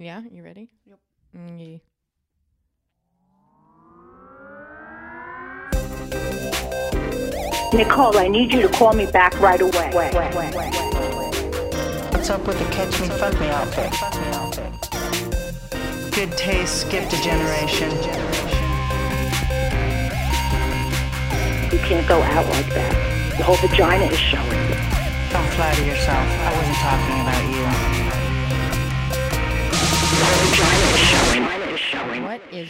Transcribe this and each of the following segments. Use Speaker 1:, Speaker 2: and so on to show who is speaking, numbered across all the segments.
Speaker 1: Yeah, you ready?
Speaker 2: Yep.
Speaker 1: Mm, yeah.
Speaker 3: Nicole, I need you to call me back right away.
Speaker 4: What's up with the catch me, fuck me outfit? Good taste, skipped a generation.
Speaker 3: You can't go out like that. The whole vagina is showing.
Speaker 4: Don't flatter yourself. I wasn't talking about
Speaker 3: The
Speaker 1: What is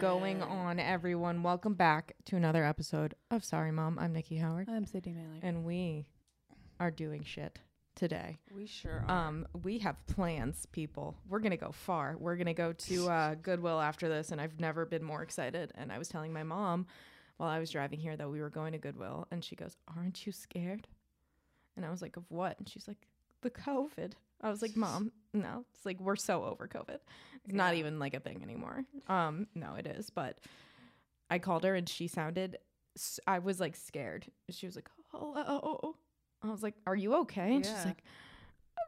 Speaker 1: going on, everyone? Welcome back to another episode of Sorry Mom. I'm Nikki Howard,
Speaker 2: I'm Sydney Mailer.
Speaker 1: and we are doing shit today.
Speaker 2: we sure are.
Speaker 1: Um, we have plans, people. We're gonna go far. We're gonna go to uh, Goodwill after this, and I've never been more excited. And I was telling my mom while I was driving here that we were going to Goodwill, and she goes, "Aren't you scared?" And I was like, "Of what?" And she's like, "The COVID." I was like, "Mom, no. It's like we're so over COVID. It's not even like a thing anymore." Um, no, it is. But I called her, and she sounded. I was like scared. She was like, "Hello." I was like, "Are you okay?" And she's like.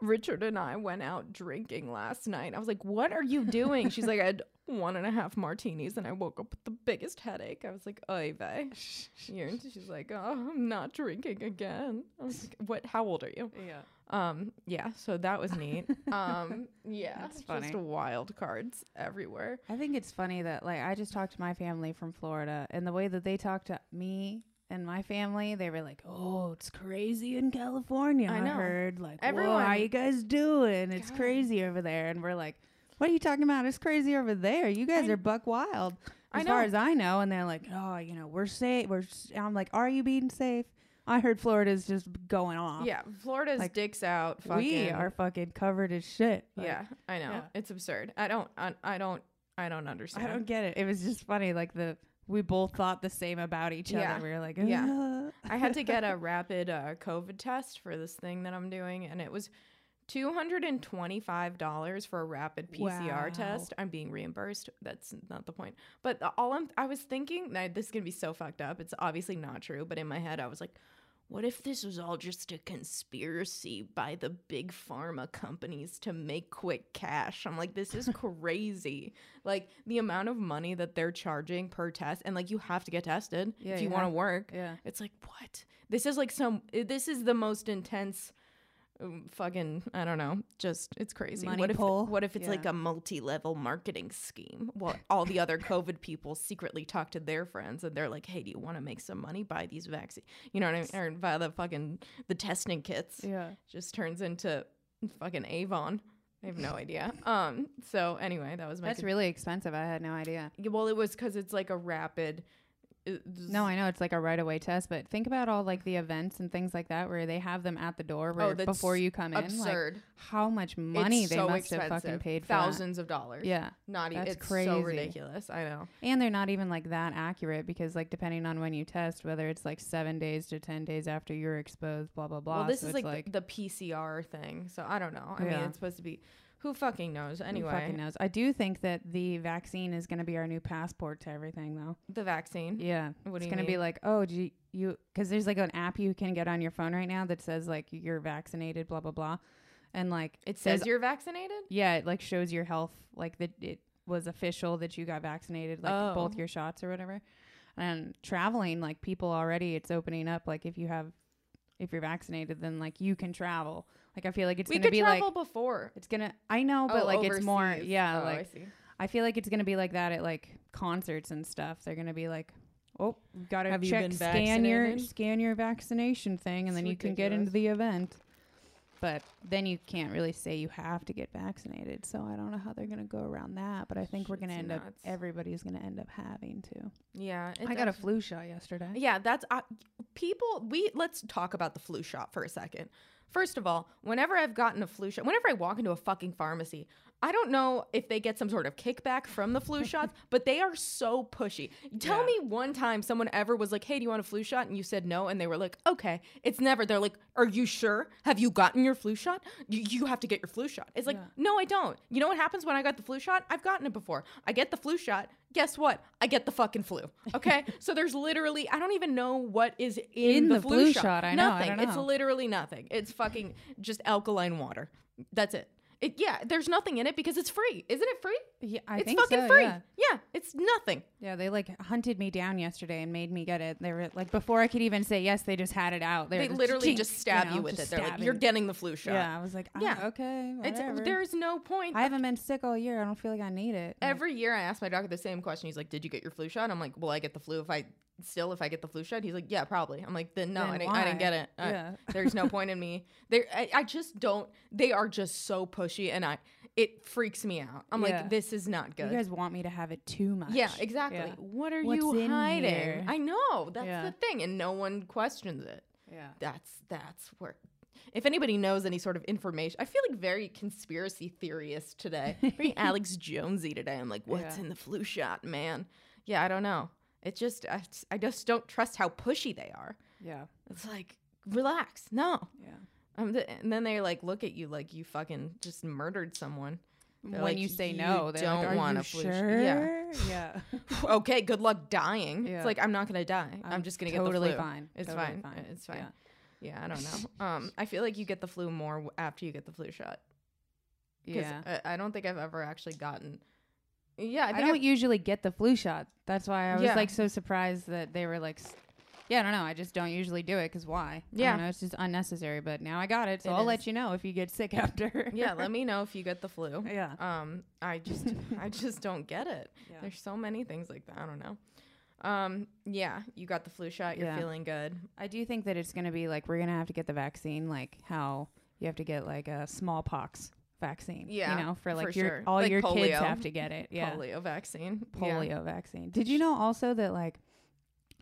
Speaker 1: Richard and I went out drinking last night. I was like, What are you doing? She's like, I had one and a half martinis and I woke up with the biggest headache. I was like, Oy vey. She's like, Oh, I'm not drinking again. I was like, What? How old are you?
Speaker 2: yeah.
Speaker 1: Um, yeah, so that was neat. Um, yeah,
Speaker 2: That's
Speaker 1: just wild cards everywhere.
Speaker 2: I think it's funny that like I just talked to my family from Florida and the way that they talked to me and my family, they were like, "Oh, it's crazy in California."
Speaker 1: I
Speaker 2: I, heard like,
Speaker 1: Everyone-
Speaker 2: "Whoa, how you guys doing? It's
Speaker 1: God.
Speaker 2: crazy over there." And we're like, "What are you talking about? It's crazy over there. You guys
Speaker 1: I-
Speaker 2: are buck wild." As far as I know, and they're like, "Oh, you know, we're safe. We're." I'm like, "Are you being safe?" I heard Florida's just going off.
Speaker 1: Yeah, Florida's
Speaker 2: Like,
Speaker 1: dicks out. Fucking,
Speaker 2: we are fucking covered as shit. Like,
Speaker 1: yeah, I know.
Speaker 2: yeah.
Speaker 1: It's absurd. I don't. I, I don't. I don't understand.
Speaker 2: I don't get it. It was just funny. Like the we both thought the same about each
Speaker 1: Yeah.
Speaker 2: other. We were like,
Speaker 1: Yeah.
Speaker 2: "Uh."
Speaker 1: I had to get a rapid uh, COVID test for this thing that I'm doing, and it was two hundred and twenty-five dollars for a rapid PCR
Speaker 2: Wow.
Speaker 1: test. I'm being reimbursed. That's not the point. But all I'm, I was thinking, this is gonna be so fucked up. It's obviously not true, but in my head, I was like. What if this was all just a conspiracy by the big pharma companies to make quick cash? I'm like, this is crazy. like the amount of money that they're charging per test, and like you have to get tested
Speaker 2: Yeah,
Speaker 1: if
Speaker 2: you
Speaker 1: you want to work.
Speaker 2: Yeah.
Speaker 1: It's like what? This is like some. This is the most intense. Um, Fucking, I don't know. Just it's crazy.
Speaker 2: Money
Speaker 1: what if what if it's like a multi-level marketing scheme? Well, all the other COVID people secretly talk to their friends and they're like, "Hey, do you want to make some money? Buy these vaccines." You know what I mean? Or buy the fucking the testing kits.
Speaker 2: Yeah.
Speaker 1: Just turns into fucking Avon. I have no idea. Um. So anyway, that was my.
Speaker 2: That's really expensive. I had no idea.
Speaker 1: Yeah, well, it was because it's like a rapid.
Speaker 2: No, I know it's like a right away test, but think about all like the events and things like that where they have them at the door oh, where
Speaker 1: Oh,
Speaker 2: before you come in. Like,
Speaker 1: absurd.
Speaker 2: how much money
Speaker 1: It's
Speaker 2: they
Speaker 1: so
Speaker 2: must have fucking paid for that.
Speaker 1: thousands of dollars.
Speaker 2: Yeah.
Speaker 1: not even. It's
Speaker 2: crazy.
Speaker 1: so ridiculous. I know.
Speaker 2: And they're not even like that accurate because like depending on when you test, whether it's like seven days to ten days after you're exposed, blah blah blah.
Speaker 1: well, this
Speaker 2: So
Speaker 1: is
Speaker 2: it's
Speaker 1: like, the, the PCR thing, so I don't know. I mean, it's supposed to be. Who fucking knows?
Speaker 2: who
Speaker 1: Anyway,
Speaker 2: fucking knows. I do think that the vaccine is going to be our new passport to everything, though.
Speaker 1: the vaccine.
Speaker 2: Yeah,
Speaker 1: What
Speaker 2: it's gonna be like, oh, do you- because there's like an app you can get on your phone right now that says like you're vaccinated, blah blah blah, and like
Speaker 1: It says you're vaccinated.
Speaker 2: yeah, it like shows your health, like that it was official that you got vaccinated, like both
Speaker 1: Oh.
Speaker 2: your shots or whatever. And traveling, like people already, it's opening up. Like if you have, if you're vaccinated, then like you can travel. Like I feel like it's
Speaker 1: we
Speaker 2: gonna
Speaker 1: could
Speaker 2: be
Speaker 1: travel
Speaker 2: like
Speaker 1: before.
Speaker 2: it's gonna. I know, but
Speaker 1: Oh,
Speaker 2: like it's more. Yeah,
Speaker 1: Oh,
Speaker 2: like
Speaker 1: I see.
Speaker 2: I feel like it's gonna be like that at like concerts and stuff. They're gonna be like, "Oh, you gotta
Speaker 1: Have you
Speaker 2: check,
Speaker 1: been
Speaker 2: scan your scan your vaccination thing, and
Speaker 1: It's
Speaker 2: then you can get into the event." But then you can't really say you have to get vaccinated. So I don't know how they're gonna go around that. But I think we're gonna
Speaker 1: Shit's
Speaker 2: end up. Everybody's gonna end up having to.
Speaker 1: Yeah, it
Speaker 2: I got a flu shot yesterday.
Speaker 1: Yeah, that's uh, people. We let's talk about the flu shot for a second. First of all, whenever I've gotten a flu shot, whenever I walk into a fucking pharmacy, I don't know if they get some sort of kickback from the flu shots, but they are so pushy. Tell
Speaker 2: Yeah.
Speaker 1: me one time someone ever was like, "Hey, do you want a flu shot?" and you said no, and they were like, "Okay." It's never. They're like, "Are you sure? Have you gotten your flu shot? You, you have to get your flu shot." It's like,
Speaker 2: Yeah.
Speaker 1: "No, I don't." You know what happens when I got the flu shot? I've gotten it before. I get the flu shot. Guess what? I get the fucking flu. Okay, so there's literally I don't even know what is in,
Speaker 2: In
Speaker 1: the,
Speaker 2: the
Speaker 1: flu,
Speaker 2: flu
Speaker 1: shot.
Speaker 2: shot, I know, I
Speaker 1: Nothing.
Speaker 2: don't
Speaker 1: It's literally nothing. It's fucking just alkaline water. That's it. It, yeah, there's nothing in it because it's free. Isn't it free?
Speaker 2: Yeah, I
Speaker 1: it's
Speaker 2: think
Speaker 1: fucking
Speaker 2: so,
Speaker 1: free.
Speaker 2: Yeah.
Speaker 1: yeah, it's nothing.
Speaker 2: Yeah, they like hunted me down yesterday and made me get it. They were like before I could even say yes, they just had it out.
Speaker 1: They,
Speaker 2: were
Speaker 1: literally
Speaker 2: chink,
Speaker 1: just stab you,
Speaker 2: know,
Speaker 1: with it. They're like, you're getting the flu shot.
Speaker 2: Yeah, I was like,
Speaker 1: Yeah.
Speaker 2: yeah, okay,
Speaker 1: It's there's no point.
Speaker 2: I haven't been sick all year. I don't feel like I need it. Like,
Speaker 1: Every year I ask my doctor the same question. He's like, "Did you get your flu shot?" I'm like, "Will I get the flu if I still if I get the flu shot?" He's like, "Yeah, probably." I'm like, "Then no,
Speaker 2: Then
Speaker 1: I, didn't, I didn't get it. I-
Speaker 2: Yeah.
Speaker 1: there's no point in me. There, I, I just don't. They are just so pushy, and I it freaks me out. I'm
Speaker 2: Yeah.
Speaker 1: like, this is not good.
Speaker 2: you guys want me to have it too much.
Speaker 1: yeah, exactly.
Speaker 2: Yeah.
Speaker 1: What are
Speaker 2: What's
Speaker 1: you hiding?
Speaker 2: here?
Speaker 1: I know that's
Speaker 2: Yeah.
Speaker 1: the thing, and no one questions it.
Speaker 2: Yeah.
Speaker 1: That's that's where. If anybody knows any sort of information, I feel like very conspiracy theorist today. Very Alex Jonesy today. I'm like, what's
Speaker 2: Yeah.
Speaker 1: in the flu shot, man? Yeah, I don't know. It just, I, I just don't trust how pushy they are.
Speaker 2: Yeah.
Speaker 1: It's like, relax. No.
Speaker 2: Yeah.
Speaker 1: Um, th- and then they like look at you like you fucking just murdered someone. They're
Speaker 2: when
Speaker 1: like,
Speaker 2: you say
Speaker 1: "You
Speaker 2: no, they
Speaker 1: don't
Speaker 2: like,
Speaker 1: want flu
Speaker 2: sure?
Speaker 1: shot."
Speaker 2: Yeah.
Speaker 1: okay, good luck dying.
Speaker 2: Yeah.
Speaker 1: It's like I'm not gonna die. I'm, just gonna
Speaker 2: totally
Speaker 1: get the flu.
Speaker 2: fine.
Speaker 1: It's
Speaker 2: Totally
Speaker 1: fine.
Speaker 2: fine.
Speaker 1: It's fine.
Speaker 2: Yeah.
Speaker 1: Yeah, I don't know. Um, I feel like you get the flu more after you get the flu shot.
Speaker 2: Yeah.
Speaker 1: I, I don't think I've ever actually gotten. Yeah, I
Speaker 2: I, don't
Speaker 1: I've-
Speaker 2: usually get the flu shot. That's why I was
Speaker 1: Yeah.
Speaker 2: like so surprised that they were like, yeah, I don't know. I just don't usually do it because why? I
Speaker 1: Yeah.
Speaker 2: don't know, it's just unnecessary. But now I got it, so
Speaker 1: It
Speaker 2: I'll
Speaker 1: is.
Speaker 2: let you know if you get sick after.
Speaker 1: yeah, let me know if you get the flu.
Speaker 2: Yeah.
Speaker 1: Um, I just, I just don't get it.
Speaker 2: Yeah.
Speaker 1: There's so many things like that. I don't know. Um, yeah, you got the flu shot. You're
Speaker 2: Yeah.
Speaker 1: feeling good.
Speaker 2: I do think that it's gonna be like we're gonna have to get the vaccine, like how you have to get like a smallpox vaccine.
Speaker 1: Yeah,
Speaker 2: you know, for like
Speaker 1: for
Speaker 2: your
Speaker 1: sure.
Speaker 2: all
Speaker 1: Like
Speaker 2: your kids
Speaker 1: polio.
Speaker 2: have to get it. Yeah,
Speaker 1: Polio vaccine. Yeah.
Speaker 2: polio vaccine. Did you know also that like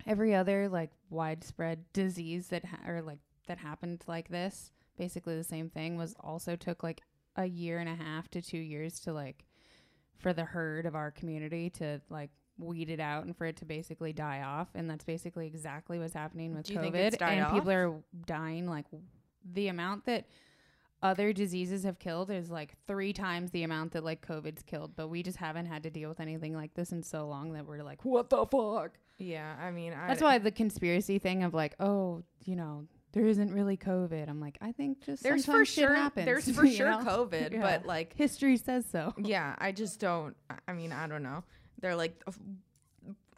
Speaker 2: every other like widespread disease that ha- or like that happened like this, basically the same thing, was also took like a year and a half to two years to like for the herd of our community to like weed it out and for it to basically die off and that's basically exactly what's happening with
Speaker 1: Do you think
Speaker 2: covid and people are dying like the amount that other diseases have killed is like three times the amount that like COVID's killed, but we just haven't had to deal with anything like this in so long that we're like, what the fuck?
Speaker 1: Yeah, I mean, I,
Speaker 2: That's why the conspiracy thing of like, oh, you know, there isn't really COVID. I'm like, I think just
Speaker 1: there's for sure
Speaker 2: happens,
Speaker 1: there's for sure
Speaker 2: know?
Speaker 1: COVID,
Speaker 2: Yeah.
Speaker 1: but like
Speaker 2: History says so.
Speaker 1: yeah, I just don't. I- I mean, I don't know. They're like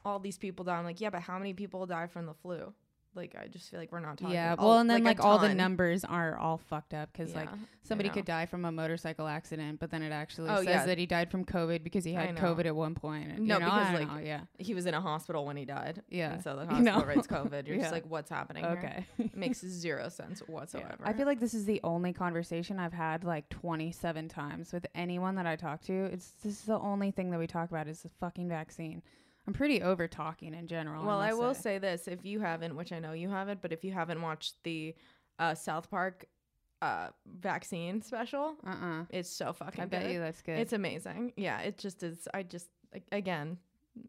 Speaker 1: all these people die. I'm like, yeah, but how many people die from the flu? Like, I just feel like we're not talking.
Speaker 2: Yeah, well, and then
Speaker 1: like,
Speaker 2: like, all the numbers are all fucked up because like
Speaker 1: Yeah, I
Speaker 2: somebody could die from a motorcycle accident, but then it actually
Speaker 1: Oh,
Speaker 2: says
Speaker 1: yeah.
Speaker 2: that he died from COVID because he had. COVID at one point. and,
Speaker 1: No,
Speaker 2: you know,
Speaker 1: because, like,
Speaker 2: know, yeah,
Speaker 1: He was in a hospital when he died.
Speaker 2: Yeah.
Speaker 1: and so the
Speaker 2: You
Speaker 1: hospital
Speaker 2: know?
Speaker 1: rates COVID. You're
Speaker 2: Yeah.
Speaker 1: just like, what's happening? here?
Speaker 2: okay.
Speaker 1: It makes zero sense whatsoever.
Speaker 2: I feel like this is the only conversation I've had like 27 times with anyone that I talk to. It's this is the only thing that we talk about is the fucking vaccine. I'm pretty over talking in general.
Speaker 1: Well, I will say this: if you haven't, which I know you haven't, but if you haven't watched the uh, South Park uh, vaccine special,
Speaker 2: Uh-uh.
Speaker 1: it's so fucking.
Speaker 2: I bet
Speaker 1: good.
Speaker 2: you that's good.
Speaker 1: It's amazing. Yeah, it just is. I just a- again,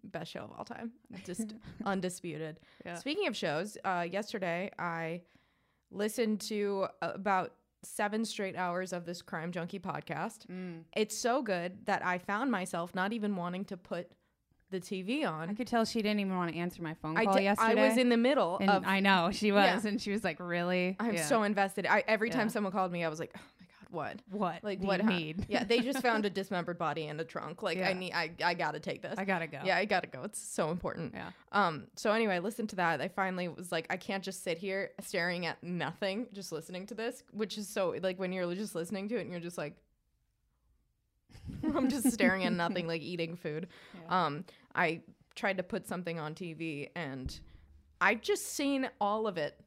Speaker 1: best show of all time, just undisputed.
Speaker 2: Yeah.
Speaker 1: Speaking of shows, uh, yesterday I listened to about seven straight hours of this Crime Junkie podcast.
Speaker 2: Mm.
Speaker 1: It's so good that I found myself not even wanting to put the TV on.
Speaker 2: I could tell she didn't even want to answer my phone
Speaker 1: I
Speaker 2: call
Speaker 1: did- I was in the middle
Speaker 2: and
Speaker 1: of.
Speaker 2: I know she was,
Speaker 1: Yeah.
Speaker 2: and she was like, "Really?
Speaker 1: I'm
Speaker 2: Yeah.
Speaker 1: so invested. I every time
Speaker 2: Yeah.
Speaker 1: someone called me, I was like, "Oh my god, what?
Speaker 2: what?
Speaker 1: Like
Speaker 2: do
Speaker 1: what
Speaker 2: you need?
Speaker 1: yeah, they just found a dismembered body in a trunk. Like I need, I, I gotta take this.
Speaker 2: I gotta go.
Speaker 1: yeah, I gotta go. It's so important.
Speaker 2: Yeah.
Speaker 1: Um. So anyway, I listened to that. I finally was like, I can't just sit here staring at nothing, just listening to this, which is so like when you're just listening to it and you're just like, I'm just staring at nothing, like eating food.
Speaker 2: Yeah.
Speaker 1: Um. I tried to put something on TV and I've just seen all of it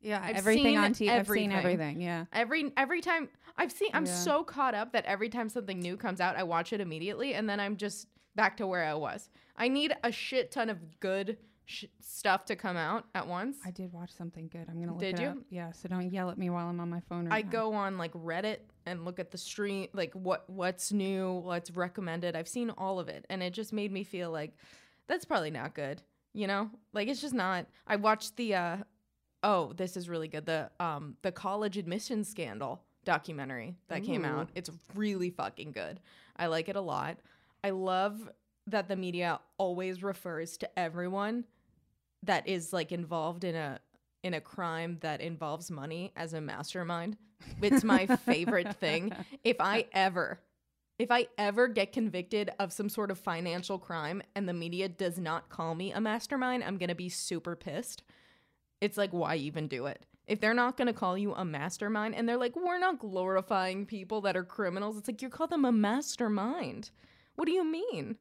Speaker 2: yeah.
Speaker 1: I've
Speaker 2: everything on TV. I've
Speaker 1: everything.
Speaker 2: seen everything. Yeah.
Speaker 1: every every time I've seen I'm
Speaker 2: Yeah.
Speaker 1: so caught up that every time something new comes out I watch it immediately and then I'm just back to where I was. I need a shit ton of good sh- stuff to come out at once.
Speaker 2: I did watch something good. I'm gonna look
Speaker 1: Did
Speaker 2: it
Speaker 1: you?
Speaker 2: up. Yeah. So don't yell at me while I'm on my phone. Right
Speaker 1: I
Speaker 2: now.
Speaker 1: go on like Reddit and look at the stream like what what's new, what's recommended. I've seen all of it and it just made me feel like that's probably not good, you know? Like it's just not. I watched the uh oh, this is really good. The um the college admission scandal documentary that came out. It's really fucking good. I like it a lot. I love that the media always refers to everyone that is like involved in a in a crime that involves money as a mastermind. It's my favorite thing. If I ever if I ever get convicted of some sort of financial crime and the media does not call me a mastermind, I'm going to be super pissed. It's like why even do it? If they're not going to call you a mastermind and they're like we're not glorifying people that are criminals, it's like you call them a mastermind. What do you mean?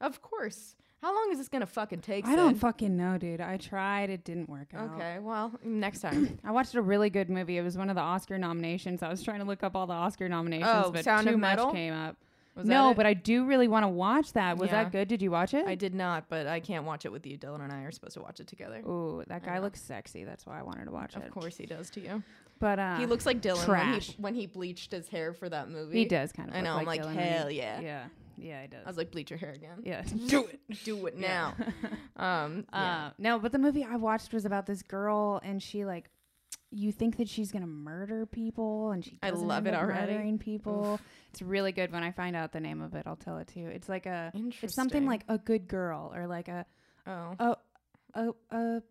Speaker 1: Of course. How long is this gonna fucking take?
Speaker 2: I don't
Speaker 1: Sid?
Speaker 2: fucking know, dude. I tried. It didn't work out.
Speaker 1: Okay, well, next time.
Speaker 2: I watched a really good movie. It was one of the Oscar nominations. I was trying to look up all the Oscar nominations,
Speaker 1: Oh,
Speaker 2: but
Speaker 1: Sound
Speaker 2: too
Speaker 1: of
Speaker 2: much came up.
Speaker 1: Was
Speaker 2: no,
Speaker 1: it?
Speaker 2: but I do really want to watch that. Was
Speaker 1: Yeah.
Speaker 2: that good? Did you watch it?
Speaker 1: I did not, but I can't watch it with you. Dylan and I are supposed to watch it together.
Speaker 2: Ooh, that guy looks sexy. That's why I wanted to watch it.
Speaker 1: Of course he does to you.
Speaker 2: But uh,
Speaker 1: he looks like Dylan when
Speaker 2: trash.
Speaker 1: he, when he bleached his hair for that movie.
Speaker 2: He does kind of.
Speaker 1: I
Speaker 2: look
Speaker 1: know. I'm
Speaker 2: like Dylan
Speaker 1: hell yeah.
Speaker 2: Yeah, yeah, he does.
Speaker 1: I was like, bleach your hair again.
Speaker 2: yeah,
Speaker 1: Do it. Do it now.
Speaker 2: Yeah.
Speaker 1: Um. Yeah.
Speaker 2: Uh, no, but the movie I watched was about this girl, and she like, you think that she's gonna murder people, and she
Speaker 1: I love it already.
Speaker 2: Murdering people. It's really good. When I find out the name of it, I'll tell it to you. It's like a, it's something like a good girl or like a
Speaker 1: oh.
Speaker 2: a a a,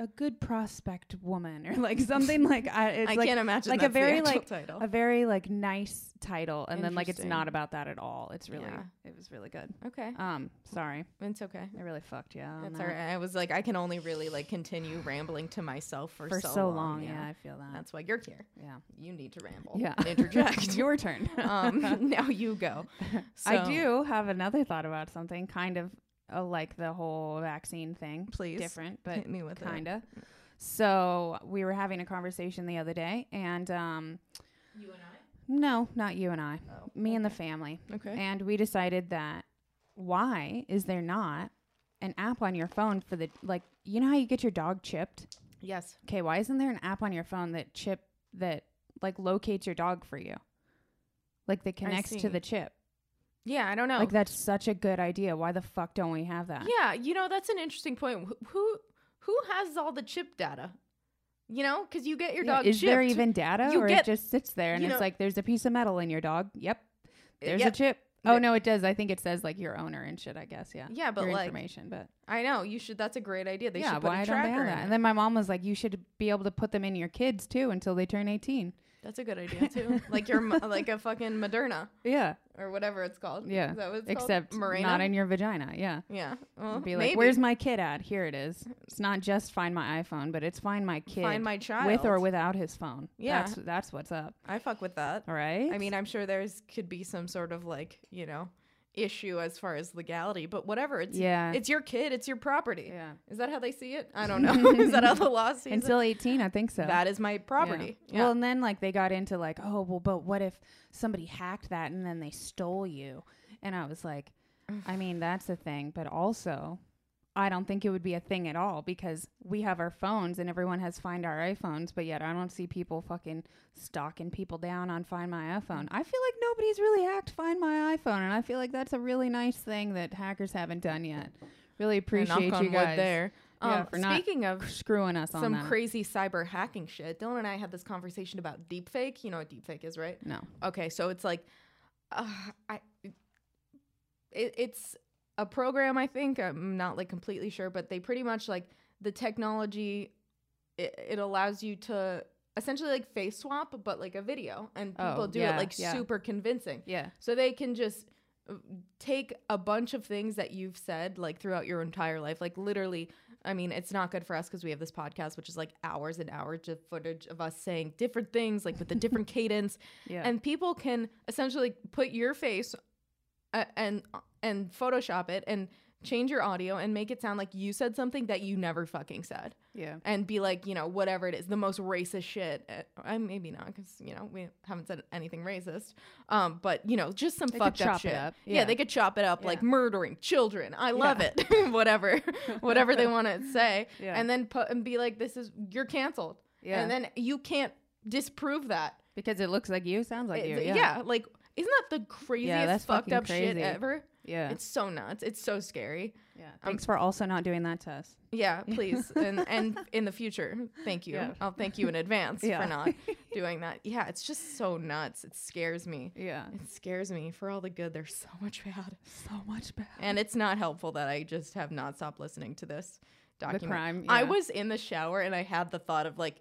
Speaker 2: a good prospect woman or like something like I. It's
Speaker 1: I
Speaker 2: like
Speaker 1: can't imagine
Speaker 2: like a very, like,
Speaker 1: title.
Speaker 2: a very like nice title, and then like it's not about that at all. It's really
Speaker 1: Yeah.
Speaker 2: it was really good.
Speaker 1: okay,
Speaker 2: Um, sorry,
Speaker 1: it's okay.
Speaker 2: I really fucked you.
Speaker 1: That's
Speaker 2: that.
Speaker 1: alright. I was like, I can only really like continue rambling to myself for,
Speaker 2: for
Speaker 1: so,
Speaker 2: so, long. Yeah.
Speaker 1: Yeah.
Speaker 2: I feel that.
Speaker 1: That's why you're here.
Speaker 2: yeah.
Speaker 1: You need to ramble.
Speaker 2: Yeah.
Speaker 1: Interject.
Speaker 2: Your turn.
Speaker 1: um. Now you go.
Speaker 2: I do have another thought about something, kind of uh, like the whole vaccine thing.
Speaker 1: Please
Speaker 2: different, but
Speaker 1: hit me with
Speaker 2: kinda. So we were having a conversation the other day, and um,
Speaker 1: You and I.
Speaker 2: no, not you and I,
Speaker 1: Oh,
Speaker 2: me and the family,
Speaker 1: Okay.
Speaker 2: and we decided that why is there not an app on your phone for the like you know how you get your dog chipped?
Speaker 1: yes.
Speaker 2: Okay, why isn't there an app on your phone that chip that like locates your dog for you? Like that connects to the chip.
Speaker 1: Yeah, I don't know.
Speaker 2: Like that's such a good idea. Why the fuck don't we have that?
Speaker 1: Yeah, you know that's an interesting point. Wh- Who who has all the chip data? You know, because you get your
Speaker 2: Yeah,
Speaker 1: dog.
Speaker 2: is there
Speaker 1: chipped.
Speaker 2: even data
Speaker 1: You
Speaker 2: or
Speaker 1: get-
Speaker 2: it just sits there and
Speaker 1: you
Speaker 2: it's
Speaker 1: know-
Speaker 2: like there's a piece of metal in your dog? Yep. Uh, there's a chip. Oh no, it does. I think it says like your owner and shit, I guess. Yeah.
Speaker 1: Yeah, but
Speaker 2: your
Speaker 1: like,
Speaker 2: information, but
Speaker 1: I know you should. That's a great idea. They
Speaker 2: yeah,
Speaker 1: should put
Speaker 2: why
Speaker 1: a
Speaker 2: don't they
Speaker 1: tracker.
Speaker 2: have
Speaker 1: in
Speaker 2: that?
Speaker 1: it.
Speaker 2: And then my mom was like, you should be able to put them in your kids too until they turn 18.
Speaker 1: That's a good idea too. like your like a fucking Moderna
Speaker 2: Yeah.
Speaker 1: or whatever it's called.
Speaker 2: Yeah.
Speaker 1: Is that what
Speaker 2: Except?
Speaker 1: Mirena?
Speaker 2: not in your vagina. Yeah.
Speaker 1: Yeah. Well,
Speaker 2: Be like,
Speaker 1: maybe.
Speaker 2: where's my kid at? Here it is. It's not just find my iPhone, but it's find my kid
Speaker 1: find my child
Speaker 2: with or without his phone.
Speaker 1: Yeah.
Speaker 2: That's that's what's up.
Speaker 1: I fuck with that.
Speaker 2: All right.
Speaker 1: I mean, I'm sure there's could be some sort of like you know issue as far as legality, but whatever. It's
Speaker 2: yeah.
Speaker 1: it's your kid. It's your property.
Speaker 2: yeah.
Speaker 1: Is that how they see it? I don't know. is that how the law sees it?
Speaker 2: Until 18, I think so.
Speaker 1: That is my
Speaker 2: Yeah.
Speaker 1: property. Yeah.
Speaker 2: Well, and then like they got into like, oh, well, but what if somebody hacked that and then they stole you? And I was like, I mean, that's a thing, but also I don't think it would be a thing at all because we have our phones and everyone has Find Our iPhones, but yet I don't see people fucking stalking people down on Find My iPhone. I feel like nobody's really hacked Find My iPhone, and I feel like that's a really nice thing that hackers haven't done yet. Really
Speaker 1: Yeah,
Speaker 2: appreciate you guys
Speaker 1: there.
Speaker 2: Yeah,
Speaker 1: Um,
Speaker 2: for not
Speaker 1: speaking of
Speaker 2: screwing us on
Speaker 1: some
Speaker 2: that.
Speaker 1: crazy cyber hacking shit, Dylan and I had this conversation about deepfake. You know what deepfake is, right?
Speaker 2: no.
Speaker 1: Okay, so it's like, uh, I, it, it's a program. I think I'm not like completely sure, but they pretty much like the technology. It, it allows you to essentially like face swap, but like a video, and people
Speaker 2: Oh,
Speaker 1: do
Speaker 2: yeah,
Speaker 1: it like
Speaker 2: yeah.
Speaker 1: super convincing.
Speaker 2: Yeah.
Speaker 1: So they can just uh, take a bunch of things that you've said like throughout your entire life, like literally. I mean, it's not good for us because we have this podcast, which is like hours and hours of footage of us saying different things, like with a different cadence,
Speaker 2: Yeah.
Speaker 1: and people can essentially put your face uh, and and Photoshop it and change your audio and make it sound like you said something that you never fucking said
Speaker 2: yeah.
Speaker 1: and be like, you know, whatever it is, the most racist shit. Uh, I maybe not because you know we haven't said anything racist. Um, but you know, just some
Speaker 2: They
Speaker 1: fucked up
Speaker 2: it
Speaker 1: shit.
Speaker 2: up,
Speaker 1: Yeah.
Speaker 2: yeah.
Speaker 1: they could chop it up like murdering children. I love
Speaker 2: Yeah.
Speaker 1: it. whatever, whatever they want to say,
Speaker 2: Yeah.
Speaker 1: and then put and be like, this is you're canceled.
Speaker 2: Yeah.
Speaker 1: and then you can't disprove that.
Speaker 2: Because it looks like you, sounds like you.
Speaker 1: It's-
Speaker 2: Yeah.
Speaker 1: like isn't that the craziest fucked up shit ever?
Speaker 2: Yeah.
Speaker 1: It's so nuts. It's so scary.
Speaker 2: yeah. Thanks
Speaker 1: Um,
Speaker 2: for also not doing that to us.
Speaker 1: Yeah, please. and and in the future, thank you.
Speaker 2: Yeah.
Speaker 1: I'll thank you in advance
Speaker 2: Yeah.
Speaker 1: for not doing that. Yeah, it's just so nuts. It scares me.
Speaker 2: Yeah.
Speaker 1: It scares me. For all the good, there's so much bad.
Speaker 2: So much bad.
Speaker 1: And it's not helpful that I just have not stopped listening to this document.
Speaker 2: crime,
Speaker 1: I was in the shower and I had the thought of like,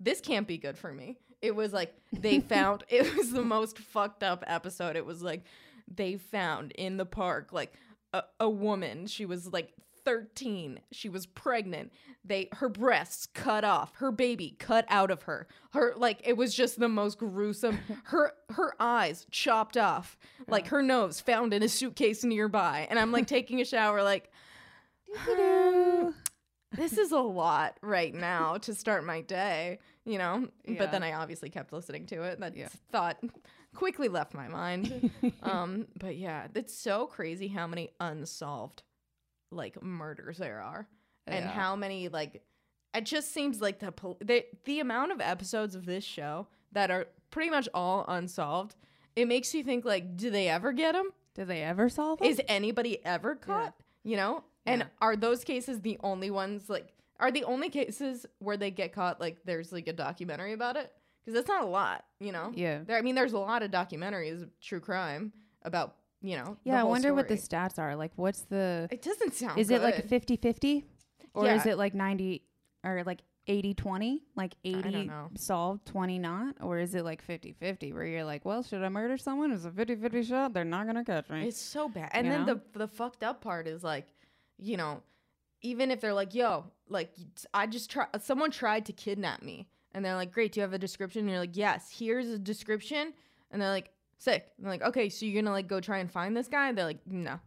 Speaker 1: this can't be good for me. It was like they found it was the most fucked up episode. It was like they found in the park like a, a woman. She was like 13. She was pregnant. They her breasts cut off, her baby cut out of her. Her like it was just the most gruesome. Her her eyes chopped off, like her nose found in a suitcase nearby. And I'm like taking a shower like um, this is a lot right now to start my day, you know?
Speaker 2: Yeah.
Speaker 1: But then I obviously kept listening to it. That
Speaker 2: Yeah.
Speaker 1: thought quickly left my mind. um, but yeah, it's so crazy how many unsolved like murders there are and
Speaker 2: Yeah.
Speaker 1: how many like it just seems like the pol- the the amount of episodes of this show that are pretty much all unsolved. It makes you think like, do they ever get them?
Speaker 2: Did they ever solve them?
Speaker 1: Is anybody ever caught? You know? And
Speaker 2: Yeah.
Speaker 1: are those cases the only ones like are the only cases where they get caught like there's like a documentary about it? Because that's not a lot, you know?
Speaker 2: Yeah.
Speaker 1: There I mean there's a lot of documentaries true crime about, you know.
Speaker 2: Yeah, I wonder what the stats are. Like, what's the.
Speaker 1: It doesn't sound
Speaker 2: Is it like 50 50? Or is it like 90 or like 80 20? Like 80 solved 20 not? Or is it like 50 50 where you're like, well, should I murder someone? it's a 50 50 shot? They're not going to catch me.
Speaker 1: It's so bad. And
Speaker 2: You
Speaker 1: then
Speaker 2: know?
Speaker 1: the the fucked up part is like, you know, even if they're like, "Yo, like I just try someone tried to kidnap me." And they're like, "Great, do you have a description?" And you're like, "Yes, here's a description." And they're like, "Sick." And they're like, "Okay, so you're going to like go try and find this guy?" They're like, "No."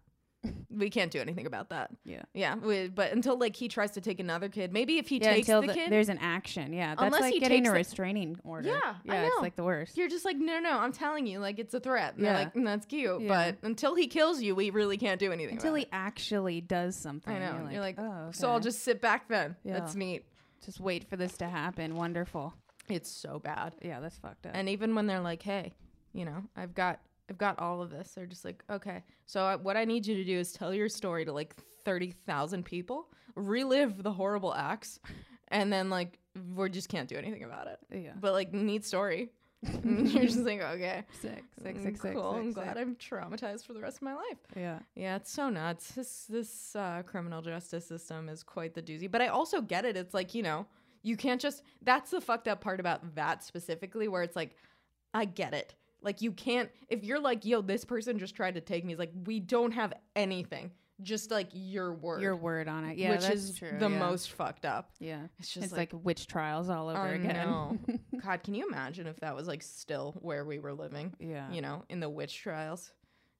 Speaker 1: we can't do anything about that.
Speaker 2: yeah.
Speaker 1: Yeah, we, but until like he tries to take another kid, maybe if he
Speaker 2: Yeah,
Speaker 1: takes the,
Speaker 2: the-
Speaker 1: kid,
Speaker 2: there's an action. Yeah, that's
Speaker 1: Unless
Speaker 2: like
Speaker 1: he
Speaker 2: getting
Speaker 1: takes
Speaker 2: a restraining order.
Speaker 1: Yeah, I
Speaker 2: yeah, it's like the worst.
Speaker 1: you're just like, no, no, I'm telling you, like it's a threat. And
Speaker 2: Yeah.
Speaker 1: they're like, "Mm, that's cute,
Speaker 2: Yeah.
Speaker 1: but until he kills you, we really can't do anything.
Speaker 2: Until he actually does something.
Speaker 1: I know. You're like,
Speaker 2: oh, okay.
Speaker 1: so I'll just sit back then.
Speaker 2: Yeah.
Speaker 1: That's neat.
Speaker 2: Just wait for this to happen. Wonderful.
Speaker 1: It's so bad.
Speaker 2: Yeah, that's fucked up.
Speaker 1: And even when they're like, hey, you know, I've got I've got all of this. They're just like, okay. So I, what I need you to do is tell your story to like 30,000 people, relive the horrible acts, and then like we just can't do anything about it.
Speaker 2: yeah.
Speaker 1: But like neat story. You're just like, okay.
Speaker 2: Sick, sick,
Speaker 1: Mm,
Speaker 2: sick, sick,
Speaker 1: cool.
Speaker 2: sick,
Speaker 1: I'm
Speaker 2: sick.
Speaker 1: glad I'm traumatized for the rest of my life.
Speaker 2: Yeah.
Speaker 1: Yeah, it's so nuts. This this uh, criminal justice system is quite the doozy. But I also get it. It's like you know, you can't just. That's the fucked up part about that specifically, where it's like, I get it. Like you can't. If you're like, yo, this person just tried to take me. It's like we don't have anything. Just like your word.
Speaker 2: Your word on it. Yeah,
Speaker 1: which
Speaker 2: that's
Speaker 1: is
Speaker 2: true.
Speaker 1: the
Speaker 2: yeah.
Speaker 1: most fucked up.
Speaker 2: Yeah.
Speaker 1: It's just
Speaker 2: It's
Speaker 1: like,
Speaker 2: like, witch trials all over
Speaker 1: I
Speaker 2: again.
Speaker 1: know. God, can you imagine if that was like still where we were living?
Speaker 2: yeah.
Speaker 1: you know, in the witch trials.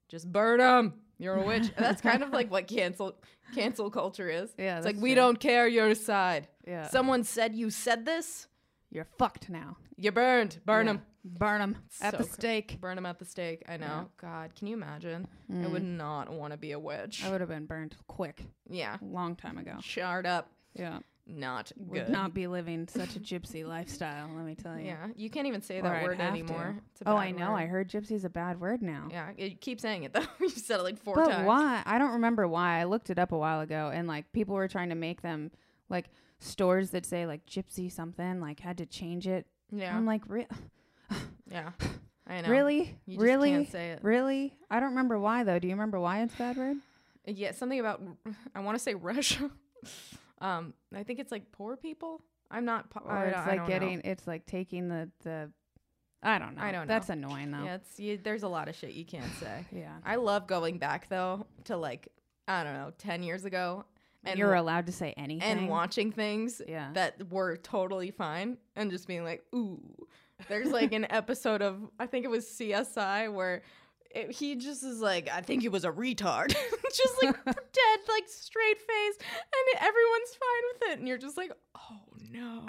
Speaker 1: Just burn them. You're a witch. That's kind of like what cancel cancel culture is.
Speaker 2: Yeah,
Speaker 1: it's like
Speaker 2: that's
Speaker 1: we don't care your side.
Speaker 2: Yeah.
Speaker 1: Someone said you said this.
Speaker 2: You're fucked now.
Speaker 1: You burned. Burn
Speaker 2: Yeah.
Speaker 1: them.
Speaker 2: Burn them at
Speaker 1: So
Speaker 2: the
Speaker 1: cr-
Speaker 2: stake.
Speaker 1: Burn them at the stake. I know. God, can you imagine? I would not want to be a witch.
Speaker 2: Mm. I would have been burned quick,
Speaker 1: yeah.
Speaker 2: long time ago.
Speaker 1: Charred up.
Speaker 2: Yeah.
Speaker 1: Not
Speaker 2: Would
Speaker 1: good.
Speaker 2: not be living such a gypsy lifestyle, let me tell you.
Speaker 1: yeah. You can't even say
Speaker 2: Or
Speaker 1: that
Speaker 2: I'd
Speaker 1: word anymore. It's a
Speaker 2: Oh, I know.
Speaker 1: word.
Speaker 2: I heard gypsy's a bad word now.
Speaker 1: Yeah. You keep saying it though. you said it like four
Speaker 2: but
Speaker 1: times.
Speaker 2: why? I don't remember why. I looked it up a while ago, and like people were trying to make them like stores that say like gypsy something, like had to change it.
Speaker 1: Yeah.
Speaker 2: I'm like, Re-
Speaker 1: yeah. I know.
Speaker 2: really, really,
Speaker 1: can't say it.
Speaker 2: really? I don't remember why though. Do you remember why it's a bad word?
Speaker 1: Yeah, something about I want to say Russia. um, I think it's like poor people. I'm not. Po-
Speaker 2: Or
Speaker 1: I,
Speaker 2: it's like getting,
Speaker 1: know.
Speaker 2: it's like taking the the. I don't know.
Speaker 1: I don't know.
Speaker 2: That's annoying though.
Speaker 1: Yeah, it's you, there's a lot of shit you can't say.
Speaker 2: Yeah.
Speaker 1: I love going back though to like I don't know, ten years ago, and
Speaker 2: You're allowed to say anything.
Speaker 1: and watching things
Speaker 2: Yeah.
Speaker 1: that were totally fine, and just being like, ooh. There's like an episode of I think it was CSI where. It, he just is like, I think he was a retard. just like dead, like straight face, and everyone's fine with it. And you're just like, oh no,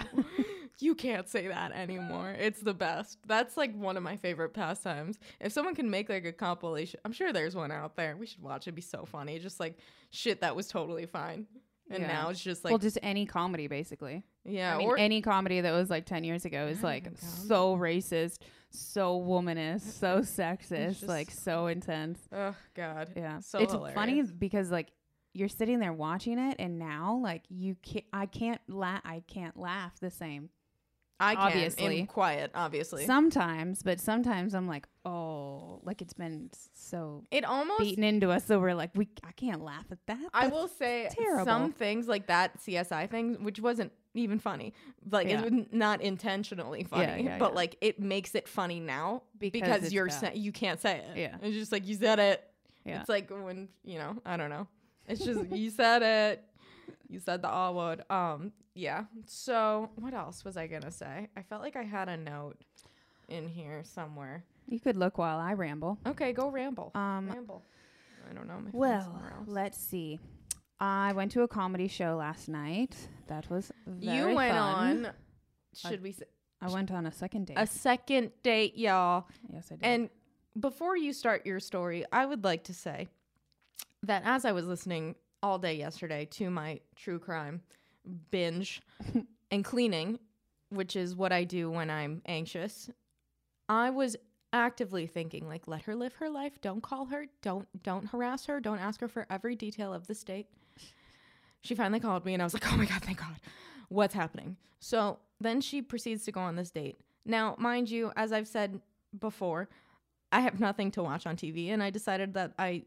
Speaker 1: you can't say that anymore. It's the best. That's like one of my favorite pastimes. If someone can make like a compilation, I'm sure there's one out there. We should watch. It'd be so funny. Just like shit that was totally fine, and
Speaker 2: Yeah.
Speaker 1: now it's just like,
Speaker 2: well, just any comedy basically.
Speaker 1: yeah,
Speaker 2: I mean,
Speaker 1: or
Speaker 2: any comedy that was like 10 years ago is like so racist, so womanist, so sexist, like so intense.
Speaker 1: oh god,
Speaker 2: Yeah.
Speaker 1: so
Speaker 2: it's
Speaker 1: hilarious.
Speaker 2: funny because like you're sitting there watching it and now like you can't I can't laugh I can't laugh the same.
Speaker 1: I can
Speaker 2: Obviously.
Speaker 1: in quiet, obviously.
Speaker 2: Sometimes, but sometimes I'm like, oh, like it's been so
Speaker 1: it almost
Speaker 2: beaten into us, so we're like, we I can't laugh at that.
Speaker 1: I will say
Speaker 2: terrible.
Speaker 1: some things like that CSI thing, which wasn't even funny, like
Speaker 2: Yeah.
Speaker 1: it was not intentionally funny,
Speaker 2: yeah,
Speaker 1: but
Speaker 2: yeah.
Speaker 1: like it makes it funny now
Speaker 2: Because
Speaker 1: because, you're sa- you can't say it.
Speaker 2: Yeah.
Speaker 1: it's just like you said it.
Speaker 2: Yeah.
Speaker 1: It's like when you know I don't know. It's just you said it. You said the R word. Um. Yeah. So what else was I gonna say? I felt like I had a note in here somewhere.
Speaker 2: You could look while I ramble.
Speaker 1: Okay, go ramble.
Speaker 2: Um,
Speaker 1: ramble. I don't know.
Speaker 2: Well,
Speaker 1: else.
Speaker 2: let's see. I went to a comedy show last night. That was very
Speaker 1: you went
Speaker 2: fun.
Speaker 1: on. Should we say
Speaker 2: I went on a second date.
Speaker 1: a second date, y'all?
Speaker 2: yes, I did.
Speaker 1: And before you start your story, I would like to say that as I was listening all day yesterday to my true crime binge and cleaning, which is what I do when I'm anxious, I was actively thinking like let her live her life. Don't call her. Don't don't harass her. Don't ask her for every detail of this date she finally called me and i was like oh my god thank god. What's happening? So then she proceeds to go on this date. Now mind you as i've said before I have nothing to watch on TV, and I decided that I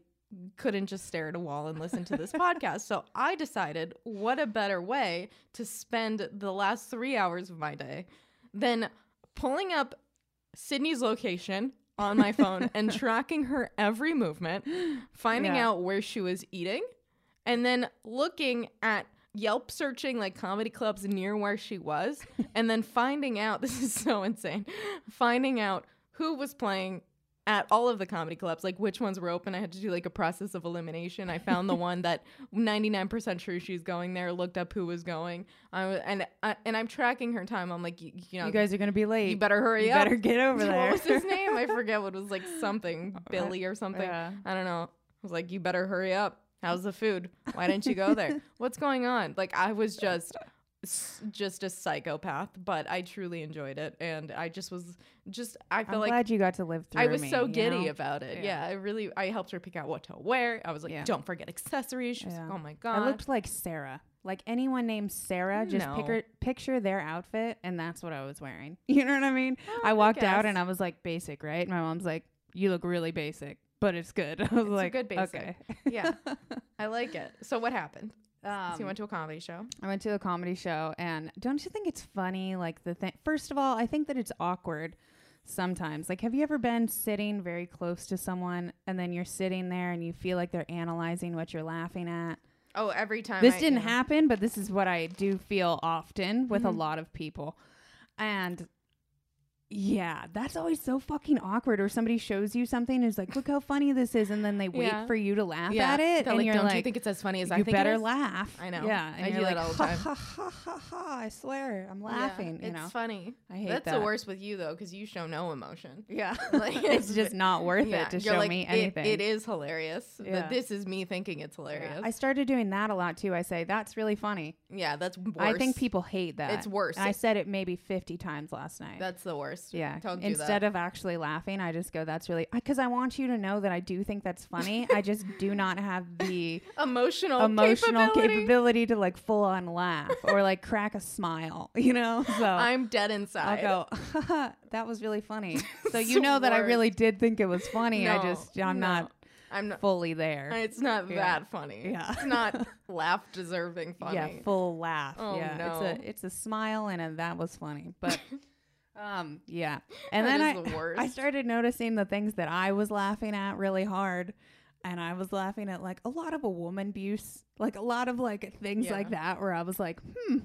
Speaker 1: couldn't just stare at a wall and listen to this podcast. So I decided, what a better way to spend the last three hours of my day than pulling up Sydney's location on my phone and tracking her every movement, finding
Speaker 2: Yeah.
Speaker 1: out where she was eating, and then looking at Yelp searching like comedy clubs near where she was, and then finding out this is so insane, finding out who was playing at all of the comedy clubs, like which ones were open. I had to do like a process of elimination. I found the one that 99% sure she's going there. Looked up who was going. I was, and I, and I'm tracking her time. I'm like, you, you know,
Speaker 2: you guys are gonna be late.
Speaker 1: you better hurry
Speaker 2: You
Speaker 1: up.
Speaker 2: better get over there.
Speaker 1: What was his name? I forget what it was like something Billy or something.
Speaker 2: Yeah.
Speaker 1: I don't know. I was like, you better hurry up. How's the food? Why didn't you go there? What's going on? Like I was just just a psychopath, but I truly enjoyed it and I just was just I
Speaker 2: I'm
Speaker 1: like
Speaker 2: glad you got to live through. It.
Speaker 1: I was
Speaker 2: me,
Speaker 1: so giddy
Speaker 2: know?
Speaker 1: about it.
Speaker 2: Yeah.
Speaker 1: Yeah. I really I helped her pick out what to wear. I was like,
Speaker 2: Yeah.
Speaker 1: don't forget accessories. She was
Speaker 2: Yeah.
Speaker 1: like, oh my god, I
Speaker 2: looked like Sarah. Like anyone named Sarah, just
Speaker 1: No.
Speaker 2: picture picture their outfit, and that's what I was wearing. You know what I mean?
Speaker 1: Oh,
Speaker 2: I
Speaker 1: I
Speaker 2: walked out and I was like, basic, right? My mom's like, you look really basic, but it's good. I was
Speaker 1: a
Speaker 2: like,
Speaker 1: good basic.
Speaker 2: okay.
Speaker 1: yeah. I like it. So what happened?
Speaker 2: Um,
Speaker 1: so you went to a comedy show.
Speaker 2: I went to a comedy show, and don't you think it's funny? Like the thing. First of all, I think that it's awkward sometimes. Like, have you ever been sitting very close to someone, and then you're sitting there, and you feel like they're analyzing what you're laughing at?
Speaker 1: Oh, every time
Speaker 2: this
Speaker 1: I-
Speaker 2: didn't
Speaker 1: yeah.
Speaker 2: happen, but this is what I do feel often with a
Speaker 1: Mhm.
Speaker 2: lot of people. And yeah, that's always so fucking awkward. Or somebody shows you something and is like, look how funny this is. And then they wait
Speaker 1: Yeah.
Speaker 2: for you to laugh
Speaker 1: Yeah.
Speaker 2: at it.
Speaker 1: They're
Speaker 2: and
Speaker 1: like,
Speaker 2: you're
Speaker 1: don't
Speaker 2: like,
Speaker 1: you think it's as funny as I
Speaker 2: you
Speaker 1: think it
Speaker 2: better
Speaker 1: is?"
Speaker 2: laugh.
Speaker 1: I know.
Speaker 2: Yeah. And
Speaker 1: I
Speaker 2: you're
Speaker 1: do
Speaker 2: like,
Speaker 1: that all the
Speaker 2: ha,
Speaker 1: time.
Speaker 2: ha, ha, ha, ha, I swear. I'm
Speaker 1: Yeah,
Speaker 2: laughing. you
Speaker 1: it's
Speaker 2: know,
Speaker 1: funny.
Speaker 2: I hate that.
Speaker 1: That's
Speaker 2: that.
Speaker 1: the worst with you though, because you show no emotion.
Speaker 2: Yeah.
Speaker 1: Like,
Speaker 2: it's just not worth
Speaker 1: Yeah,
Speaker 2: it to
Speaker 1: you're
Speaker 2: show
Speaker 1: like,
Speaker 2: me
Speaker 1: "It-
Speaker 2: anything.
Speaker 1: it is hilarious.
Speaker 2: Yeah.
Speaker 1: That this is me thinking it's hilarious.
Speaker 2: I started doing that a lot too. I say, that's really funny.
Speaker 1: yeah, that's worse.
Speaker 2: I think people hate that.
Speaker 1: It's worse.
Speaker 2: And I said it maybe 50 times last night.
Speaker 1: That's the worst.
Speaker 2: Yeah.
Speaker 1: Don't do
Speaker 2: Instead
Speaker 1: that.
Speaker 2: of actually laughing, I just go, that's really, because I want you to know that I do think that's funny. I just do not have the
Speaker 1: emotional
Speaker 2: emotional
Speaker 1: capability.
Speaker 2: capability to like full on laugh or like crack a smile, you know? So
Speaker 1: I'm dead inside.
Speaker 2: I'll go, that was really funny. So you know that I really did think it was funny. I just, I'm
Speaker 1: no.
Speaker 2: not
Speaker 1: I'm not.
Speaker 2: fully there.
Speaker 1: It's not
Speaker 2: Yeah.
Speaker 1: that funny.
Speaker 2: Yeah.
Speaker 1: It's not laugh deserving funny.
Speaker 2: Yeah, full laugh.
Speaker 1: Oh,
Speaker 2: yeah,
Speaker 1: no.
Speaker 2: it's a it's a smile and a that was funny. But um, yeah. And then I
Speaker 1: the.
Speaker 2: I started noticing the things that I was laughing at really hard. And I was laughing at like a lot of a woman abuse, like a lot of like things
Speaker 1: Yeah.
Speaker 2: like that, where I was like, hmm,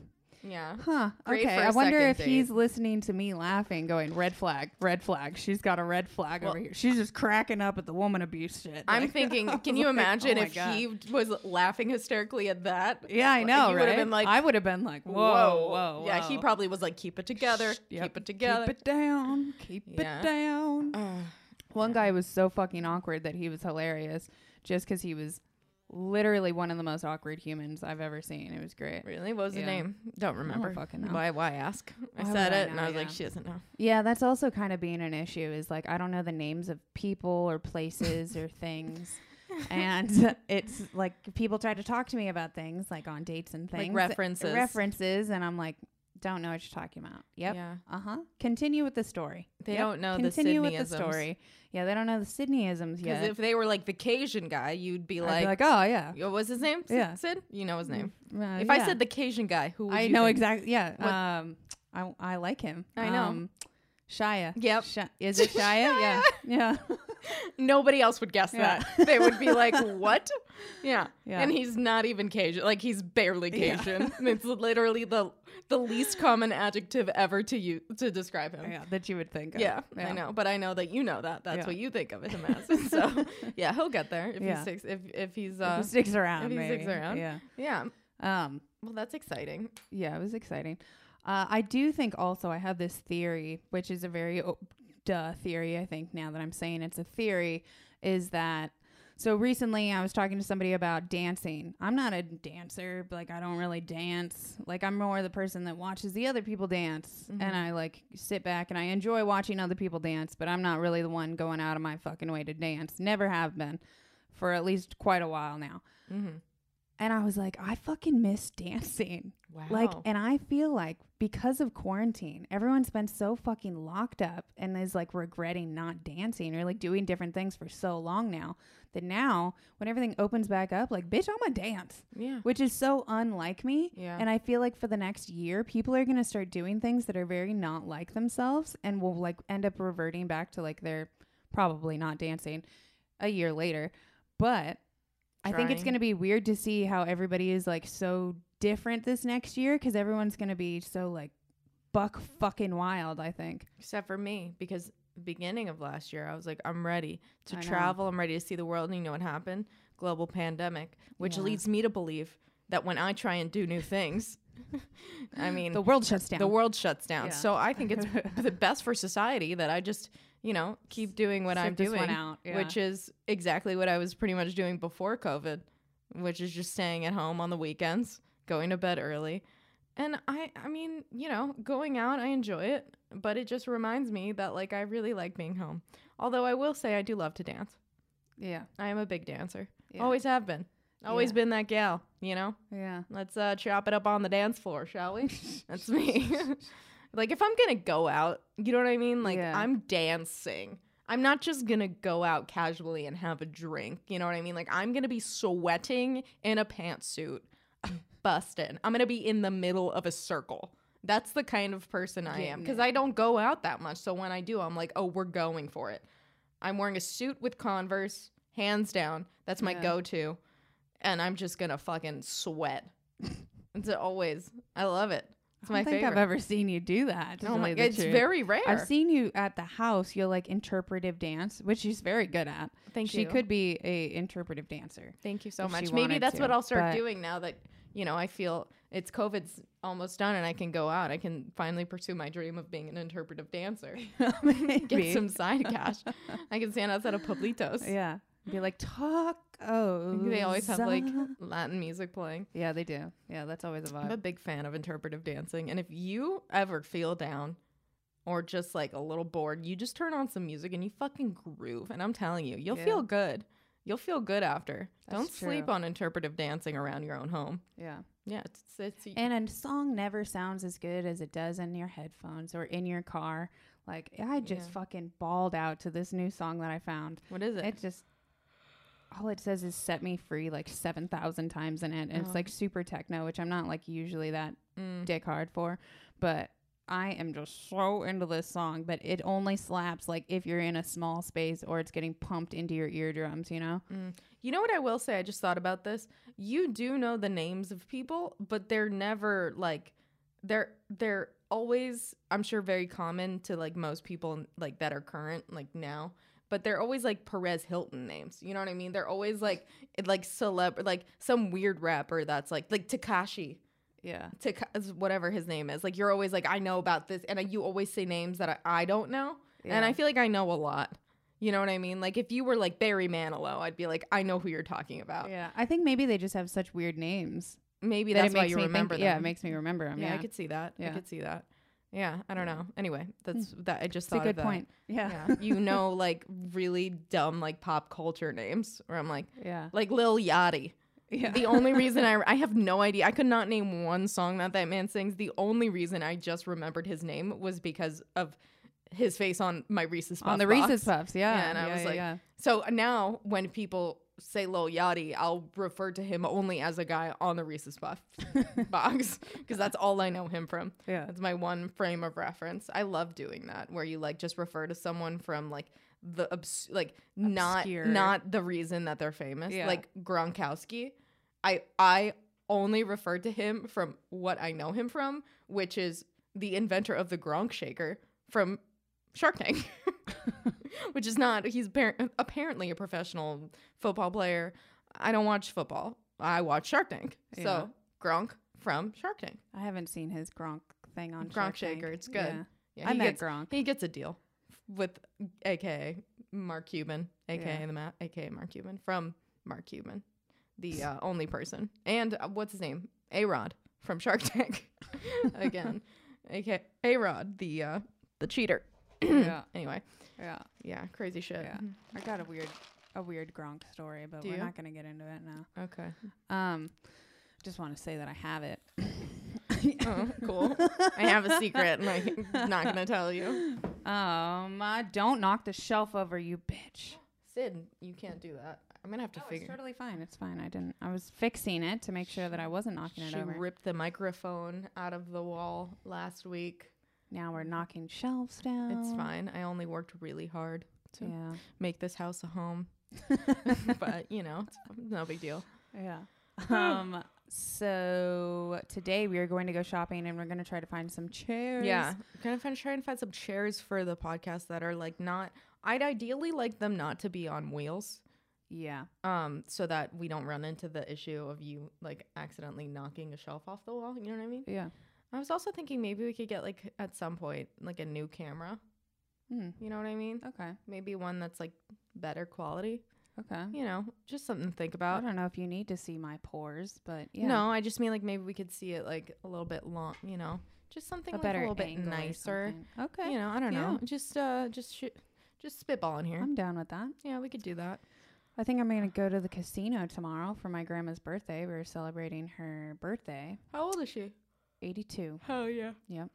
Speaker 1: Yeah.
Speaker 2: huh,
Speaker 1: Great
Speaker 2: okay. I wonder if
Speaker 1: date.
Speaker 2: he's listening to me laughing, going red flag, red flag. She's got a red flag
Speaker 1: Well-
Speaker 2: over here. She's just cracking up at the woman abuse shit.
Speaker 1: I'm
Speaker 2: Like,
Speaker 1: thinking, can you
Speaker 2: like,
Speaker 1: imagine
Speaker 2: oh
Speaker 1: if
Speaker 2: God.
Speaker 1: he was laughing hysterically at that?
Speaker 2: Yeah, I know,
Speaker 1: you
Speaker 2: right?
Speaker 1: been like,
Speaker 2: I would have been like, whoa, whoa,
Speaker 1: Yeah, he probably was like, keep it together,
Speaker 2: Yep.
Speaker 1: keep it together.
Speaker 2: Keep it down. Keep
Speaker 1: Yeah.
Speaker 2: it down.
Speaker 1: Ugh.
Speaker 2: One guy was so fucking awkward that he was hilarious just because he was literally one of the most awkward humans I've ever seen. It was great.
Speaker 1: really? What was
Speaker 2: Yeah.
Speaker 1: the name? Don't remember.
Speaker 2: fucking know.
Speaker 1: Why? Why ask? I
Speaker 2: Why
Speaker 1: said
Speaker 2: would I
Speaker 1: it, and? I was like, she doesn't know.
Speaker 2: Yeah, that's also kind of being an issue is like I don't know the names of people or places or things. And it's like people try to talk to me about things like on dates and
Speaker 1: Like
Speaker 2: things.
Speaker 1: references.
Speaker 2: References and I'm like Don't know what you're talking about. Yep.
Speaker 1: Yeah.
Speaker 2: Uh huh. Continue with the story.
Speaker 1: They
Speaker 2: Yep.
Speaker 1: don't know the
Speaker 2: Continue with the
Speaker 1: Sydneyisms.
Speaker 2: story. Yeah, they don't know the Sydneyisms yet.
Speaker 1: Because if they were like the Cajun guy, you'd be like,
Speaker 2: be like, oh yeah.
Speaker 1: What was his name? Sid?
Speaker 2: Yeah.
Speaker 1: Sid? You know his name.
Speaker 2: Uh,
Speaker 1: if I said the Cajun guy, who would
Speaker 2: I know exactly. Yeah.
Speaker 1: What-
Speaker 2: Um, I I like him.
Speaker 1: I know.
Speaker 2: Um, Shia.
Speaker 1: Yep.
Speaker 2: Shi- is it Shia? yeah. Yeah.
Speaker 1: Nobody else would guess
Speaker 2: Yeah.
Speaker 1: that. They would be like, "What?" Yeah.
Speaker 2: Yeah.
Speaker 1: And he's not even Cajun. Like he's barely. Cajun. it's literally the the least common adjective ever to you to describe him.
Speaker 2: yeah. That you would think. Of.
Speaker 1: Yeah, I know, but I know that you know that. That's
Speaker 2: Yeah.
Speaker 1: what you think of him as. so, yeah, he'll get there if
Speaker 2: Yeah.
Speaker 1: he sticks. If if he's
Speaker 2: If
Speaker 1: uh,
Speaker 2: he sticks around.
Speaker 1: if he sticks
Speaker 2: maybe.
Speaker 1: around.
Speaker 2: Yeah.
Speaker 1: yeah.
Speaker 2: Um.
Speaker 1: Well, that's exciting.
Speaker 2: Yeah, it was exciting. Uh, I do think also I have this theory, which is a very oh, duh theory. I think now that I'm saying it's a theory, is that so recently I was talking to somebody about dancing. I'm not a dancer, like I don't really dance. Like I'm more the person that watches the other people dance, and I like sit back and I enjoy watching other people dance. But I'm not really the one going out of my fucking way to dance. Never have been, for at least quite a while now.
Speaker 1: Mm-hmm.
Speaker 2: And I was like, I fucking miss dancing.
Speaker 1: Wow.
Speaker 2: Like, and I feel like because of quarantine, everyone's been so fucking locked up and is like regretting not dancing or like doing different things for so long now that now when everything opens back up, like, bitch, I'm gonna dance,
Speaker 1: yeah.
Speaker 2: which is so unlike me.
Speaker 1: Yeah.
Speaker 2: And I feel like for the next year, people are gonna start doing things that are very not like themselves and will like end up reverting back to like they're probably not dancing a year later. But I think it's going to be weird to see how everybody is like so different this next year because everyone's going to be so like buck fucking wild. I think.
Speaker 1: Except for me, because beginning of last year, I was like, I'm ready to
Speaker 2: I know.
Speaker 1: travel. I'm ready to see the world. And you know what happened? Global pandemic, which
Speaker 2: Yeah.
Speaker 1: leads me to believe that when I try and do new things, I mean,
Speaker 2: The world shuts down.
Speaker 1: the world shuts down.
Speaker 2: Yeah.
Speaker 1: So I think it's the best for society that I just, you know, keep doing what
Speaker 2: Sit
Speaker 1: I'm doing,
Speaker 2: out, yeah.
Speaker 1: which is exactly what I was pretty much doing before COVID, which is just staying at home on the weekends, going to bed early. And I I mean, you know, going out, I enjoy it, but it just reminds me that like I really like being home. Although I will say I do love to dance.
Speaker 2: yeah.
Speaker 1: I am a big dancer.
Speaker 2: Yeah.
Speaker 1: Always have been. Always
Speaker 2: Yeah.
Speaker 1: been that gal, you know?
Speaker 2: Yeah.
Speaker 1: Let's uh chop it up on the dance floor, shall we? That's me. like if I'm gonna go out, you know what I mean? Like
Speaker 2: Yeah.
Speaker 1: I'm dancing. I'm not just gonna go out casually and have a drink. You know what I mean? Like I'm gonna be sweating in a pantsuit, busting. I'm gonna be in the middle of a circle. That's the kind of person I am because. I don't go out that much. So when I do, I'm like, oh, we're going for it. I'm wearing a suit with Converse, hands down. That's my
Speaker 2: Yeah.
Speaker 1: go-to, and I'm just gonna fucking sweat. It's always. I love it. It's
Speaker 2: I don't think
Speaker 1: favorite.
Speaker 2: I've ever seen you do that.
Speaker 1: oh my!
Speaker 2: tell you the
Speaker 1: It's
Speaker 2: truth.
Speaker 1: very rare.
Speaker 2: I've seen you at the house. You'll like interpretive dance, which she's very good at.
Speaker 1: Thank
Speaker 2: she
Speaker 1: you.
Speaker 2: She could be a interpretive dancer.
Speaker 1: Thank you so much. Maybe that's
Speaker 2: to,
Speaker 1: what I'll start doing now that you know I feel it's COVID's almost done and I can go out. I can finally pursue my dream of being an interpretive dancer.
Speaker 2: Maybe.
Speaker 1: Get some side cash. I can stand outside of Publitos.
Speaker 2: Yeah. Be like tacos.
Speaker 1: They always have like Latin music playing.
Speaker 2: Yeah, they do. Yeah, that's always a
Speaker 1: I'm a big fan of interpretive dancing. And if you ever feel down or just like a little bored, you just turn on some music and you fucking groove. And I'm telling you, you'll
Speaker 2: Yeah.
Speaker 1: feel good. You'll feel good after.
Speaker 2: That's
Speaker 1: Don't sleep
Speaker 2: true.
Speaker 1: on interpretive dancing around your own home.
Speaker 2: Yeah.
Speaker 1: Yeah, it's it's, it's
Speaker 2: And a song never sounds as good as it does in your headphones or in your car. Like I just
Speaker 1: Yeah.
Speaker 2: fucking bawled out to this new song that I found.
Speaker 1: what is it?
Speaker 2: It just all it says is set me free like 7,000 times in it. And
Speaker 1: Oh.
Speaker 2: it's like super techno, which I'm not like usually that
Speaker 1: Mm.
Speaker 2: dick hard for, but I am just so into this song, but it only slaps like if you're in a small space or it's getting pumped into your eardrums, you know?
Speaker 1: You know what I will say? I just thought about this. You do know the names of people, but they're never like they're they're always I'm sure very common to like most people like that are current like now. But they're always like Perez Hilton names. You know what I mean? They're always like like celeb like some weird rapper that's like like Takashi.
Speaker 2: Yeah.
Speaker 1: Taka- whatever his name is. Like you're always like I know about this and you always say names that I, I don't know. And I feel like I know a lot. You know what I mean? Like if you were like Barry Manilow, I'd be like I know who you're talking about.
Speaker 2: Yeah. I think maybe they just have such weird names.
Speaker 1: Maybe
Speaker 2: that
Speaker 1: that's why you
Speaker 2: me
Speaker 1: remember
Speaker 2: think,
Speaker 1: them.
Speaker 2: Yeah, it makes me remember them.
Speaker 1: yeah,
Speaker 2: Yeah.
Speaker 1: I could see that.
Speaker 2: Yeah.
Speaker 1: I could see that. Yeah, I don't know. Anyway, that's hmm. that. I just thought that.
Speaker 2: it's a good
Speaker 1: of that.
Speaker 2: point. Yeah.
Speaker 1: Yeah, you know, like really dumb like pop culture names, where I'm like,
Speaker 2: Yeah.
Speaker 1: like Lil Yachty.
Speaker 2: Yeah.
Speaker 1: The only reason I I have no idea. I could not name one song that that man sings. The only reason I just remembered his name was because of his face on my Reese's Puff
Speaker 2: on the
Speaker 1: box.
Speaker 2: Reese's Puffs. Yeah.
Speaker 1: Yeah, and I was
Speaker 2: yeah,
Speaker 1: like,
Speaker 2: yeah.
Speaker 1: So now when people say Lil Yachty, I'll refer to him only as a guy on the Reese's Puff box because that's all I know him from.
Speaker 2: Yeah.
Speaker 1: That's my one frame of reference. I love doing that where you like just refer to someone from like the obs- like
Speaker 2: Obscure.
Speaker 1: not not the reason that they're famous.
Speaker 2: Yeah.
Speaker 1: Like Gronkowski, I I only refer to him from what I know him from, which is the inventor of the Gronk shaker from Shark Tank. which is not he's appar- apparently a professional football player. I don't watch football. I watch Shark Tank.
Speaker 2: Yeah.
Speaker 1: So Gronk from Shark Tank.
Speaker 2: I haven't seen his Gronk thing on
Speaker 1: Gronk
Speaker 2: Shark Tank.
Speaker 1: it's good.
Speaker 2: Yeah.
Speaker 1: Yeah,
Speaker 2: I
Speaker 1: he
Speaker 2: met
Speaker 1: gets,
Speaker 2: Gronk.
Speaker 1: He gets a deal with AKA Mark Cuban, AKA
Speaker 2: Yeah.
Speaker 1: the ma- AKA Mark Cuban from Mark Cuban, the uh, only person, and uh, what's his name? A Rod from Shark Tank, again, AKA A Rod, the uh, the cheater.
Speaker 2: Yeah.
Speaker 1: Anyway,
Speaker 2: Yeah.
Speaker 1: yeah, crazy shit.
Speaker 2: Yeah. I got a weird a weird Gronk story, but
Speaker 1: Do
Speaker 2: we're
Speaker 1: you?
Speaker 2: not gonna get into it now.
Speaker 1: Okay.
Speaker 2: Um just want to say that I have it.
Speaker 1: Oh, cool. I have a secret, and I'm not gonna tell you.
Speaker 2: Um, uh, don't knock the shelf over, you bitch.
Speaker 1: Sid, you can't do that. I'm gonna have to
Speaker 2: it's
Speaker 1: figure.
Speaker 2: totally fine. It's fine. I didn't. I was fixing it to make sure that I wasn't knocking it over.
Speaker 1: She
Speaker 2: over.
Speaker 1: ripped the microphone out of the wall last week.
Speaker 2: Now we're knocking shelves down.
Speaker 1: It's fine. I only worked really hard to
Speaker 2: Yeah.
Speaker 1: make this house a home. but, you know, it's no big deal.
Speaker 2: Yeah. Um. So today we are going to go shopping and we're going to try to find some chairs.
Speaker 1: Yeah. Gonna find, try and find some chairs for the podcast that are like not I'd ideally like them not to be on wheels.
Speaker 2: Yeah.
Speaker 1: Um, so that we don't run into the issue of you like accidentally knocking a shelf off the wall. You know what I mean?
Speaker 2: Yeah.
Speaker 1: I was also thinking maybe we could get like at some point like a new camera.
Speaker 2: Hmm.
Speaker 1: You know what I mean?
Speaker 2: Okay.
Speaker 1: Maybe one that's like better quality.
Speaker 2: Okay.
Speaker 1: You know, just something to think about.
Speaker 2: I don't know if you need to see my pores, but yeah.
Speaker 1: No, I just mean like maybe we could see it like a little bit long. You know, just something
Speaker 2: a
Speaker 1: like
Speaker 2: better
Speaker 1: a little bit nicer.
Speaker 2: Okay.
Speaker 1: You know, I don't
Speaker 2: Yeah.
Speaker 1: know. Just uh, just sh- just spitballing here.
Speaker 2: I'm down with that.
Speaker 1: yeah, we could do that.
Speaker 2: I think I'm going to go to the casino tomorrow for my grandma's birthday. We're celebrating her birthday,
Speaker 1: How old is she?
Speaker 2: 82.
Speaker 1: Hell yeah,
Speaker 2: Yep.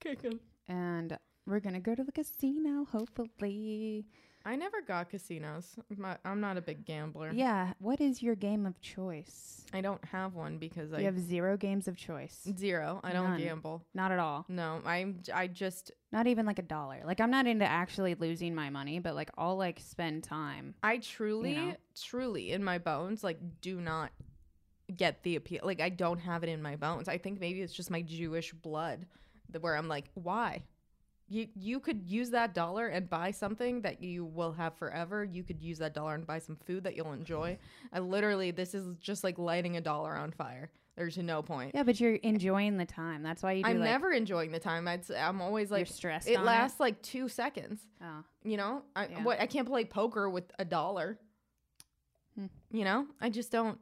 Speaker 1: kicking.
Speaker 2: And we're going to go to the casino, hopefully.
Speaker 1: I never got casinos. My, I'm not a big gambler.
Speaker 2: Yeah. What is your game of choice?
Speaker 1: I don't have one because I
Speaker 2: You have zero games of choice.
Speaker 1: zero. I don't
Speaker 2: None.
Speaker 1: gamble.
Speaker 2: Not at all.
Speaker 1: No, I'm. I just.
Speaker 2: Not even like a dollar. Like I'm not into actually losing my money, but like I'll like spend time.
Speaker 1: I truly,
Speaker 2: know?
Speaker 1: truly, in my bones, like, do not get the appeal. Like, I don't have it in my bones. I think maybe it's just my Jewish blood, where I'm like, why? You you could use that dollar and buy something that you will have forever. You could use that dollar and buy some food that you'll enjoy. I literally, this is just like lighting a dollar on fire. There's no point.
Speaker 2: Yeah, but you're enjoying the time. That's why you do
Speaker 1: I'm
Speaker 2: like
Speaker 1: never enjoying the time. I'd, I'm always
Speaker 2: you're
Speaker 1: like,
Speaker 2: stressed.
Speaker 1: it lasts like two seconds.
Speaker 2: Oh.
Speaker 1: You know, I
Speaker 2: Yeah.
Speaker 1: what I can't play poker with a dollar.
Speaker 2: Hmm.
Speaker 1: You know, I just don't.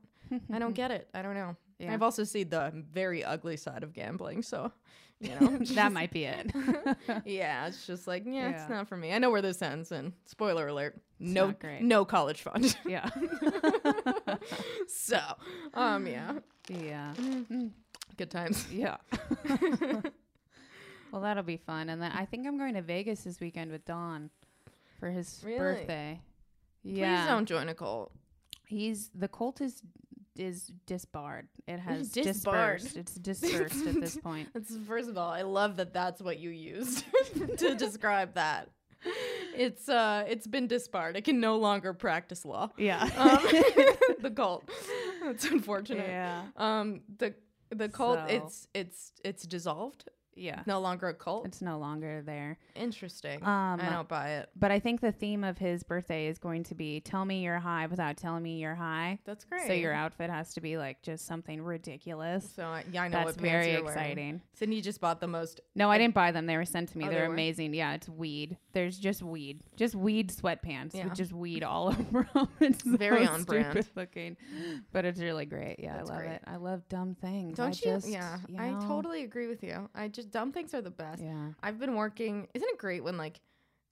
Speaker 1: I don't get it. I don't know.
Speaker 2: Yeah.
Speaker 1: I've also seen the very ugly side of gambling, so you know
Speaker 2: that might be it.
Speaker 1: yeah, it's just like yeah,
Speaker 2: Yeah.
Speaker 1: it's not for me. I know where this ends, and spoiler alert: no, no college fund.
Speaker 2: yeah.
Speaker 1: so, um, yeah,
Speaker 2: yeah.
Speaker 1: good times.
Speaker 2: Yeah. well, that'll be fun. And then I think I'm going to Vegas this weekend with Don for his
Speaker 1: Really?
Speaker 2: birthday.
Speaker 1: Please
Speaker 2: Yeah.
Speaker 1: don't join a cult.
Speaker 2: He's the cult is is disbarred. It has
Speaker 1: Disbarred.
Speaker 2: dispersed. It's dispersed at this point.
Speaker 1: That's first of all, I love that that's what you used to describe that. It's uh, it's been disbarred. It can no longer practice law.
Speaker 2: Yeah.
Speaker 1: Um, the cult. That's unfortunate.
Speaker 2: yeah.
Speaker 1: Um, the the cult.
Speaker 2: So-
Speaker 1: It's it's it's dissolved.
Speaker 2: Yeah.
Speaker 1: No longer a cult.
Speaker 2: It's no longer there.
Speaker 1: Interesting.
Speaker 2: Um,
Speaker 1: I don't buy it.
Speaker 2: But I think the theme of his birthday is going to be tell me you're high without telling me you're high.
Speaker 1: That's great.
Speaker 2: So your outfit has to be like just something ridiculous.
Speaker 1: So I, yeah, I know
Speaker 2: That's
Speaker 1: what pants
Speaker 2: very exciting.
Speaker 1: Sydney just bought the most.
Speaker 2: No, I didn't buy them. They were sent to me.
Speaker 1: Oh,
Speaker 2: They're
Speaker 1: they
Speaker 2: amazing. Yeah, it's weed. There's just weed. Just weed sweatpants
Speaker 1: Yeah.
Speaker 2: with just weed all over them. It's
Speaker 1: Very
Speaker 2: so
Speaker 1: on brand.
Speaker 2: stupid looking. But it's really great. Yeah,
Speaker 1: That's
Speaker 2: I love
Speaker 1: great.
Speaker 2: it. I love dumb things.
Speaker 1: Don't
Speaker 2: I
Speaker 1: you?
Speaker 2: Just,
Speaker 1: yeah,
Speaker 2: you
Speaker 1: I totally agree with you. I just dumb things are the best.
Speaker 2: Yeah.
Speaker 1: I've been working. Isn't it great when like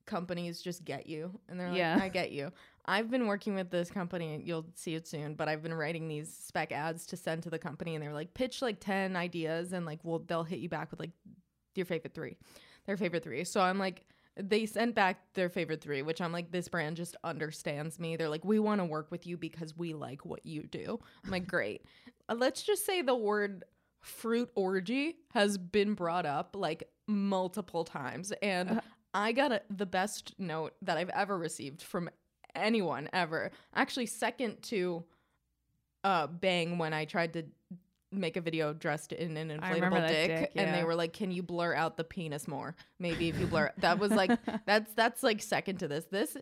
Speaker 1: companies just get you and they're like,
Speaker 2: Yeah.
Speaker 1: I get you. I've been working with this company. You'll see it soon, but I've been writing these spec ads to send to the company, and they're like, pitch like ten ideas, and like, well, they'll hit you back with like your favorite three, their favorite three. So I'm like, they sent back their favorite three, which I'm like, this brand just understands me. They're like, we want to work with you because we like what you do. I'm like, great. Uh, let's just say the word fruit orgy has been brought up like multiple times, and I got a, the best note that I've ever received from anyone ever. Actually, second to uh, Bang when I tried to make a video dressed in an inflatable dick,
Speaker 2: dick,
Speaker 1: and they were like, "Can you blur out the penis more? Maybe if you blur." that was like that's that's like second to this. This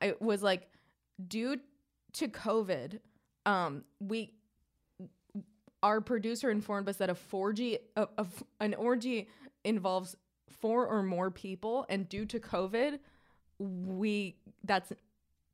Speaker 1: I was like due to COVID, um, we our producer informed us that a 4G a, an orgy involves four or more people, and due to COVID, we that's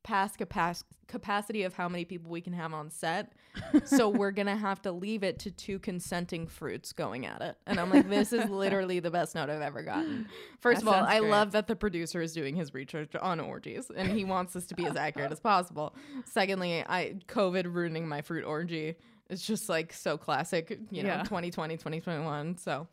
Speaker 1: past capac- capacity of how many people we can have on set. so we're gonna have to leave it to two consenting fruits going at it. And I'm like, this is literally the best note I've ever gotten. First
Speaker 2: That
Speaker 1: of all, I
Speaker 2: great.
Speaker 1: love that the producer is doing his research on orgies and he wants this to be as accurate as possible. Secondly, I COVID ruining my fruit orgy. It's just like so classic, you know,
Speaker 2: Yeah.
Speaker 1: 2020, 2021. So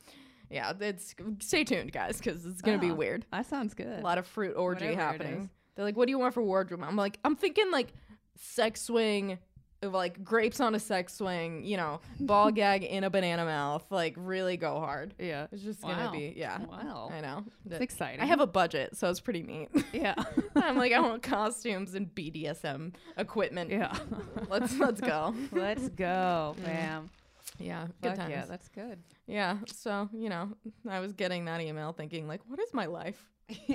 Speaker 1: yeah, it's stay tuned, guys, because it's gonna be
Speaker 2: Oh,
Speaker 1: weird.
Speaker 2: That sounds good.
Speaker 1: A lot of fruit orgy
Speaker 2: Whatever
Speaker 1: happening. They're like, "What do you want for wardrobe?" I'm like, "I'm thinking like sex swing, like grapes on a sex swing, you know, ball gag in a banana mouth, like really go hard."
Speaker 2: yeah.
Speaker 1: It's just
Speaker 2: Wow.
Speaker 1: gonna be yeah.
Speaker 2: Wow.
Speaker 1: I know.
Speaker 2: It's exciting.
Speaker 1: I have a budget, so it's pretty neat.
Speaker 2: yeah.
Speaker 1: I'm like, I want costumes and BDSM equipment.
Speaker 2: yeah.
Speaker 1: Let's let's go.
Speaker 2: Let's go, fam.
Speaker 1: Yeah, good
Speaker 2: Fuck
Speaker 1: times.
Speaker 2: yeah, that's good.
Speaker 1: Yeah. So, you know, I was getting that email thinking, like, what is my life?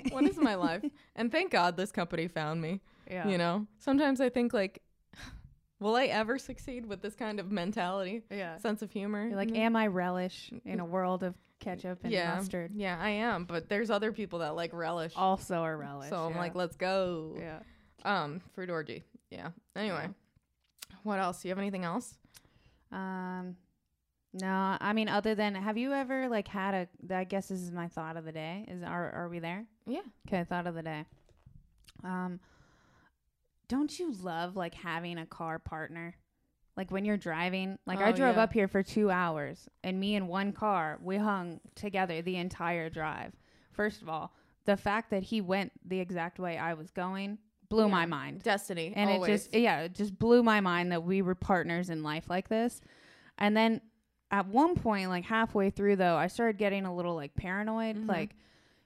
Speaker 1: What is my life? And thank God this company found me.
Speaker 2: Yeah.
Speaker 1: You know, sometimes I think, like, will I ever succeed with this kind of mentality,
Speaker 2: Yeah.
Speaker 1: sense of humor?
Speaker 2: You're like,
Speaker 1: know?
Speaker 2: am I relish in a world of ketchup and
Speaker 1: yeah,
Speaker 2: mustard?
Speaker 1: Yeah, I am. But there's other people that like relish.
Speaker 2: Also are relish.
Speaker 1: so I'm
Speaker 2: yeah.
Speaker 1: like, let's go.
Speaker 2: yeah.
Speaker 1: Um, fruit orgy. Yeah. Anyway, what else? Do you have anything else?
Speaker 2: Um, no, I mean, other than, have you ever like had a? I guess this is my thought of the day. Is are are we there?
Speaker 1: Yeah.
Speaker 2: Okay, thought of the day. Um, don't you love like having a car partner? Like when you're driving, like I
Speaker 1: Oh,
Speaker 2: drove
Speaker 1: yeah.
Speaker 2: up here for two hours, and me and one car, we hung together the entire drive. First of all, the fact that he went the exact way I was going blew my mind
Speaker 1: Destiny.
Speaker 2: and
Speaker 1: always.
Speaker 2: it just yeah it just blew my mind that we were partners in life like this and then at one point like halfway through though i started getting a little like paranoid
Speaker 1: Mhm.
Speaker 2: like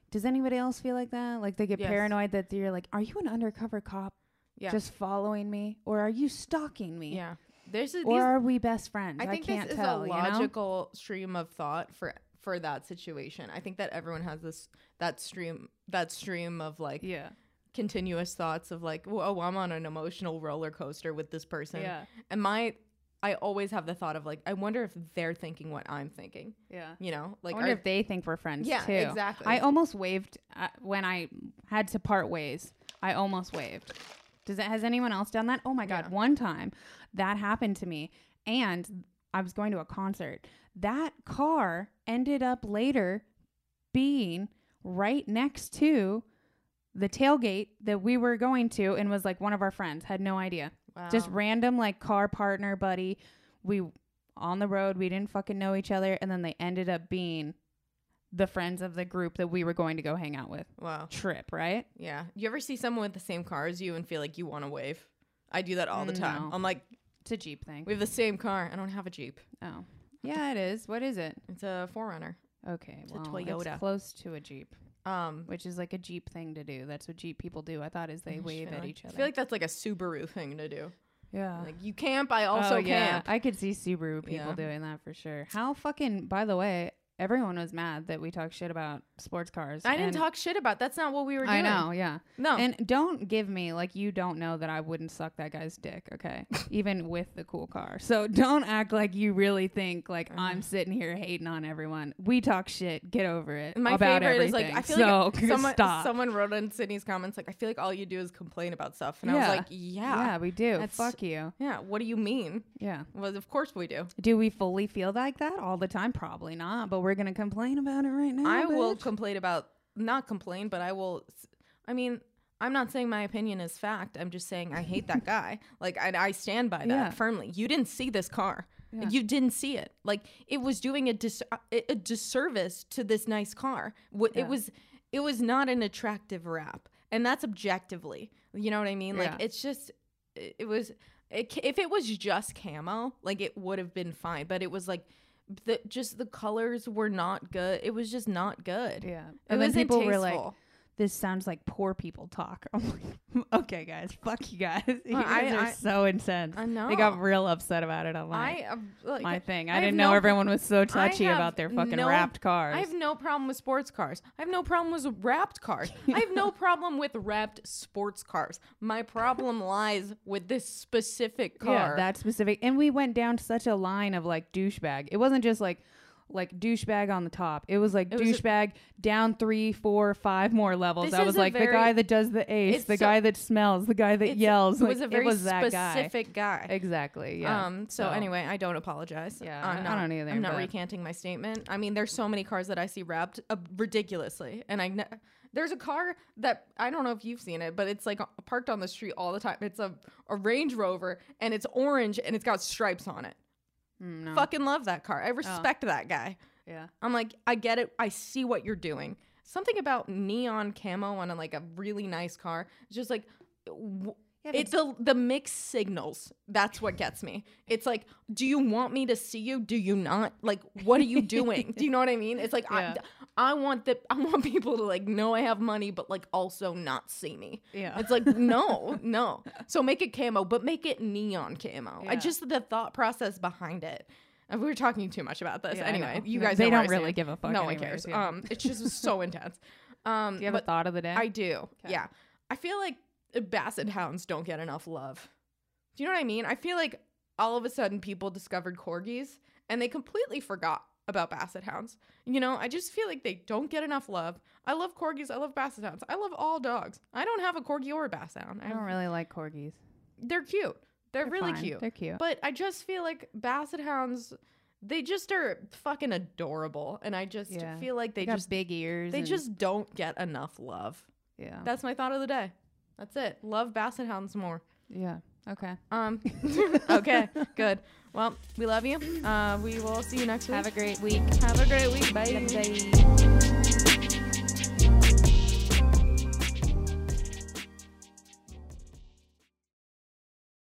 Speaker 2: does anybody else feel like that like they get
Speaker 1: Yes.
Speaker 2: paranoid that you're like are you an undercover cop
Speaker 1: yeah.
Speaker 2: just following me or are you stalking me
Speaker 1: yeah. There's a,
Speaker 2: or are we best friends
Speaker 1: I think
Speaker 2: can't
Speaker 1: this
Speaker 2: tell
Speaker 1: is a
Speaker 2: you know
Speaker 1: logical stream of thought for for that situation. I think that everyone has this that stream that stream of like
Speaker 2: yeah
Speaker 1: continuous thoughts of like, oh, I'm on an emotional roller coaster with this person.
Speaker 2: yeah
Speaker 1: And my I always have the thought of like, I wonder if they're thinking what I'm thinking.
Speaker 2: yeah
Speaker 1: You know, like
Speaker 2: I wonder if they think we're friends
Speaker 1: yeah,
Speaker 2: too.
Speaker 1: exactly.
Speaker 2: I almost waved uh, when I had to part ways. I almost waved. Does it? Has anyone else done that? Oh my god!
Speaker 1: Yeah.
Speaker 2: One time that happened to me, and I was going to a concert. That car ended up later being right next to the tailgate that we were going to, and was like one of our friends. Had no idea. Just random like car partner buddy. We on the road. We didn't fucking know each other, and then they ended up being the friends of the group that we were going to go hang out with.
Speaker 1: wow.
Speaker 2: Trip, right?
Speaker 1: Yeah. You ever see someone with the same car as you and feel like you want to wave? I do that all the time.
Speaker 2: No.
Speaker 1: I'm like,
Speaker 2: It's a Jeep thing.
Speaker 1: we have the same car. I don't have a Jeep.
Speaker 2: oh, yeah, it is. What is it?
Speaker 1: It's a 4Runner.
Speaker 2: Okay,
Speaker 1: It's a
Speaker 2: well,
Speaker 1: Toyota.
Speaker 2: It's close to a Jeep,
Speaker 1: Um,
Speaker 2: which is like a Jeep thing to do. That's what Jeep people do. I thought is they wave
Speaker 1: feel
Speaker 2: at
Speaker 1: like-
Speaker 2: each other.
Speaker 1: I feel like that's like a Subaru thing to do.
Speaker 2: yeah.
Speaker 1: Like you camp, I also
Speaker 2: oh, yeah.
Speaker 1: camp.
Speaker 2: I could see Subaru people
Speaker 1: Yeah.
Speaker 2: doing that for sure. How fucking? By the way, everyone was mad that we talked shit about sports cars.
Speaker 1: I didn't talk shit about. That's not what we were doing.
Speaker 2: I know, yeah.
Speaker 1: No.
Speaker 2: And don't give me like you don't know that I wouldn't suck that guy's dick, okay? Even with the cool car. So don't act like you really think like I'm sitting here hating on everyone. We talk shit. Get over it.
Speaker 1: My favorite is like. I feel
Speaker 2: so,
Speaker 1: like someone
Speaker 2: stop.
Speaker 1: someone wrote in Sydney's comments like I feel like all you do is complain about stuff, and I was like, yeah,
Speaker 2: yeah, we do.
Speaker 1: That's-
Speaker 2: Fuck you.
Speaker 1: yeah. What do you mean?
Speaker 2: Yeah.
Speaker 1: Well, of course we do.
Speaker 2: Do we fully feel like that all the time? Probably not. But we're gonna complain about it right now.
Speaker 1: I will complain about not complain, but I will. I mean, I'm not saying my opinion is fact. I'm just saying I hate that guy. Like I, I stand by that
Speaker 2: Yeah.
Speaker 1: firmly. You didn't see this car.
Speaker 2: Yeah.
Speaker 1: You didn't see it. Like it was doing a dis- uh, a a disservice to this nice car. What
Speaker 2: Yeah.
Speaker 1: it was it was not an attractive wrap. And that's objectively. You know what I mean? Like it's just it, it was it, if it was just camo, like it would have been fine, but it was like the just the colors were not good. It was just not good.
Speaker 2: Yeah.
Speaker 1: It
Speaker 2: And then people were like. This sounds like poor people talk. I'm like, okay, guys, fuck you guys. You
Speaker 1: Well, I-
Speaker 2: guys are
Speaker 1: I-
Speaker 2: so intense.
Speaker 1: I know.
Speaker 2: They got real upset about it online.
Speaker 1: I uh, like,
Speaker 2: my thing. I,
Speaker 1: have
Speaker 2: didn't know
Speaker 1: no-
Speaker 2: everyone was so touchy about their fucking
Speaker 1: no-
Speaker 2: wrapped cars.
Speaker 1: I have no problem with sports cars. I have no problem with wrapped cars. I have no problem with wrapped sports cars. My problem lies with this specific car.
Speaker 2: Yeah, that specific. And we went down such a line of like douchebag. It wasn't just like like douchebag on the top. It was like
Speaker 1: It was a-
Speaker 2: douchebag down three, four, five more levels. I was
Speaker 1: a
Speaker 2: like the guy that does the ace, the
Speaker 1: so-
Speaker 2: guy that smells, the guy that yells.
Speaker 1: It
Speaker 2: like,
Speaker 1: was a very
Speaker 2: was that guy.
Speaker 1: specific guy.
Speaker 2: Exactly. Yeah.
Speaker 1: Um. So, anyway, I don't apologize.
Speaker 2: Yeah,
Speaker 1: I'm
Speaker 2: I- I
Speaker 1: not,
Speaker 2: don't either,
Speaker 1: I'm not recanting my statement. I mean, there's so many cars that I see wrapped uh, ridiculously, and I. Ne- there's a car that I don't know if you've seen it, but it's like parked on the street all the time. It's a a Range Rover, and it's orange, and it's got stripes on it.
Speaker 2: Mm, no.
Speaker 1: Fucking love that car. I respect that guy.
Speaker 2: Yeah.
Speaker 1: I'm like, I get it. I see what you're doing. Something about neon camo on a, like a really nice car. It's just like, w- it's the the mixed signals. That's what gets me. It's like, do you want me to see you? Do you not? Like, what are you doing? do you know what I mean? It's like
Speaker 2: Yeah.
Speaker 1: I, I want the I want people to like know I have money, but like also not see me.
Speaker 2: Yeah.
Speaker 1: It's like no, no. So make it camo, but make it neon camo. I just the thought process behind it. We were talking too much about this.
Speaker 2: Yeah,
Speaker 1: anyway, you guys
Speaker 2: they don't really give a fuck
Speaker 1: No one cares.
Speaker 2: yeah.
Speaker 1: Um, it's just so intense. Um,
Speaker 2: Do you have a thought of the day?
Speaker 1: I do. Yeah, I feel like basset hounds don't get enough love. Do you know what I mean? I feel like all of a sudden people discovered corgis and they completely forgot about basset hounds. You know, I just feel like they don't get enough love. I love corgis. I love basset hounds. I love all dogs. I don't have a corgi or a basset hound. I
Speaker 2: don't really like corgis.
Speaker 1: They're cute. They're,
Speaker 2: They're
Speaker 1: really
Speaker 2: fine.
Speaker 1: cute.
Speaker 2: They're cute.
Speaker 1: But I just feel like basset hounds, they just are fucking adorable, and I just
Speaker 2: Yeah.
Speaker 1: feel like they
Speaker 2: They
Speaker 1: just
Speaker 2: big ears.
Speaker 1: they just don't get enough love.
Speaker 2: yeah.
Speaker 1: That's my thought of the day. That's it. Love basset hounds more.
Speaker 2: yeah. Okay.
Speaker 1: Um. okay. Good. Well, we love you. Uh, we will see you next week.
Speaker 2: Have a great week.
Speaker 1: Have a great week. Bye.
Speaker 2: Bye.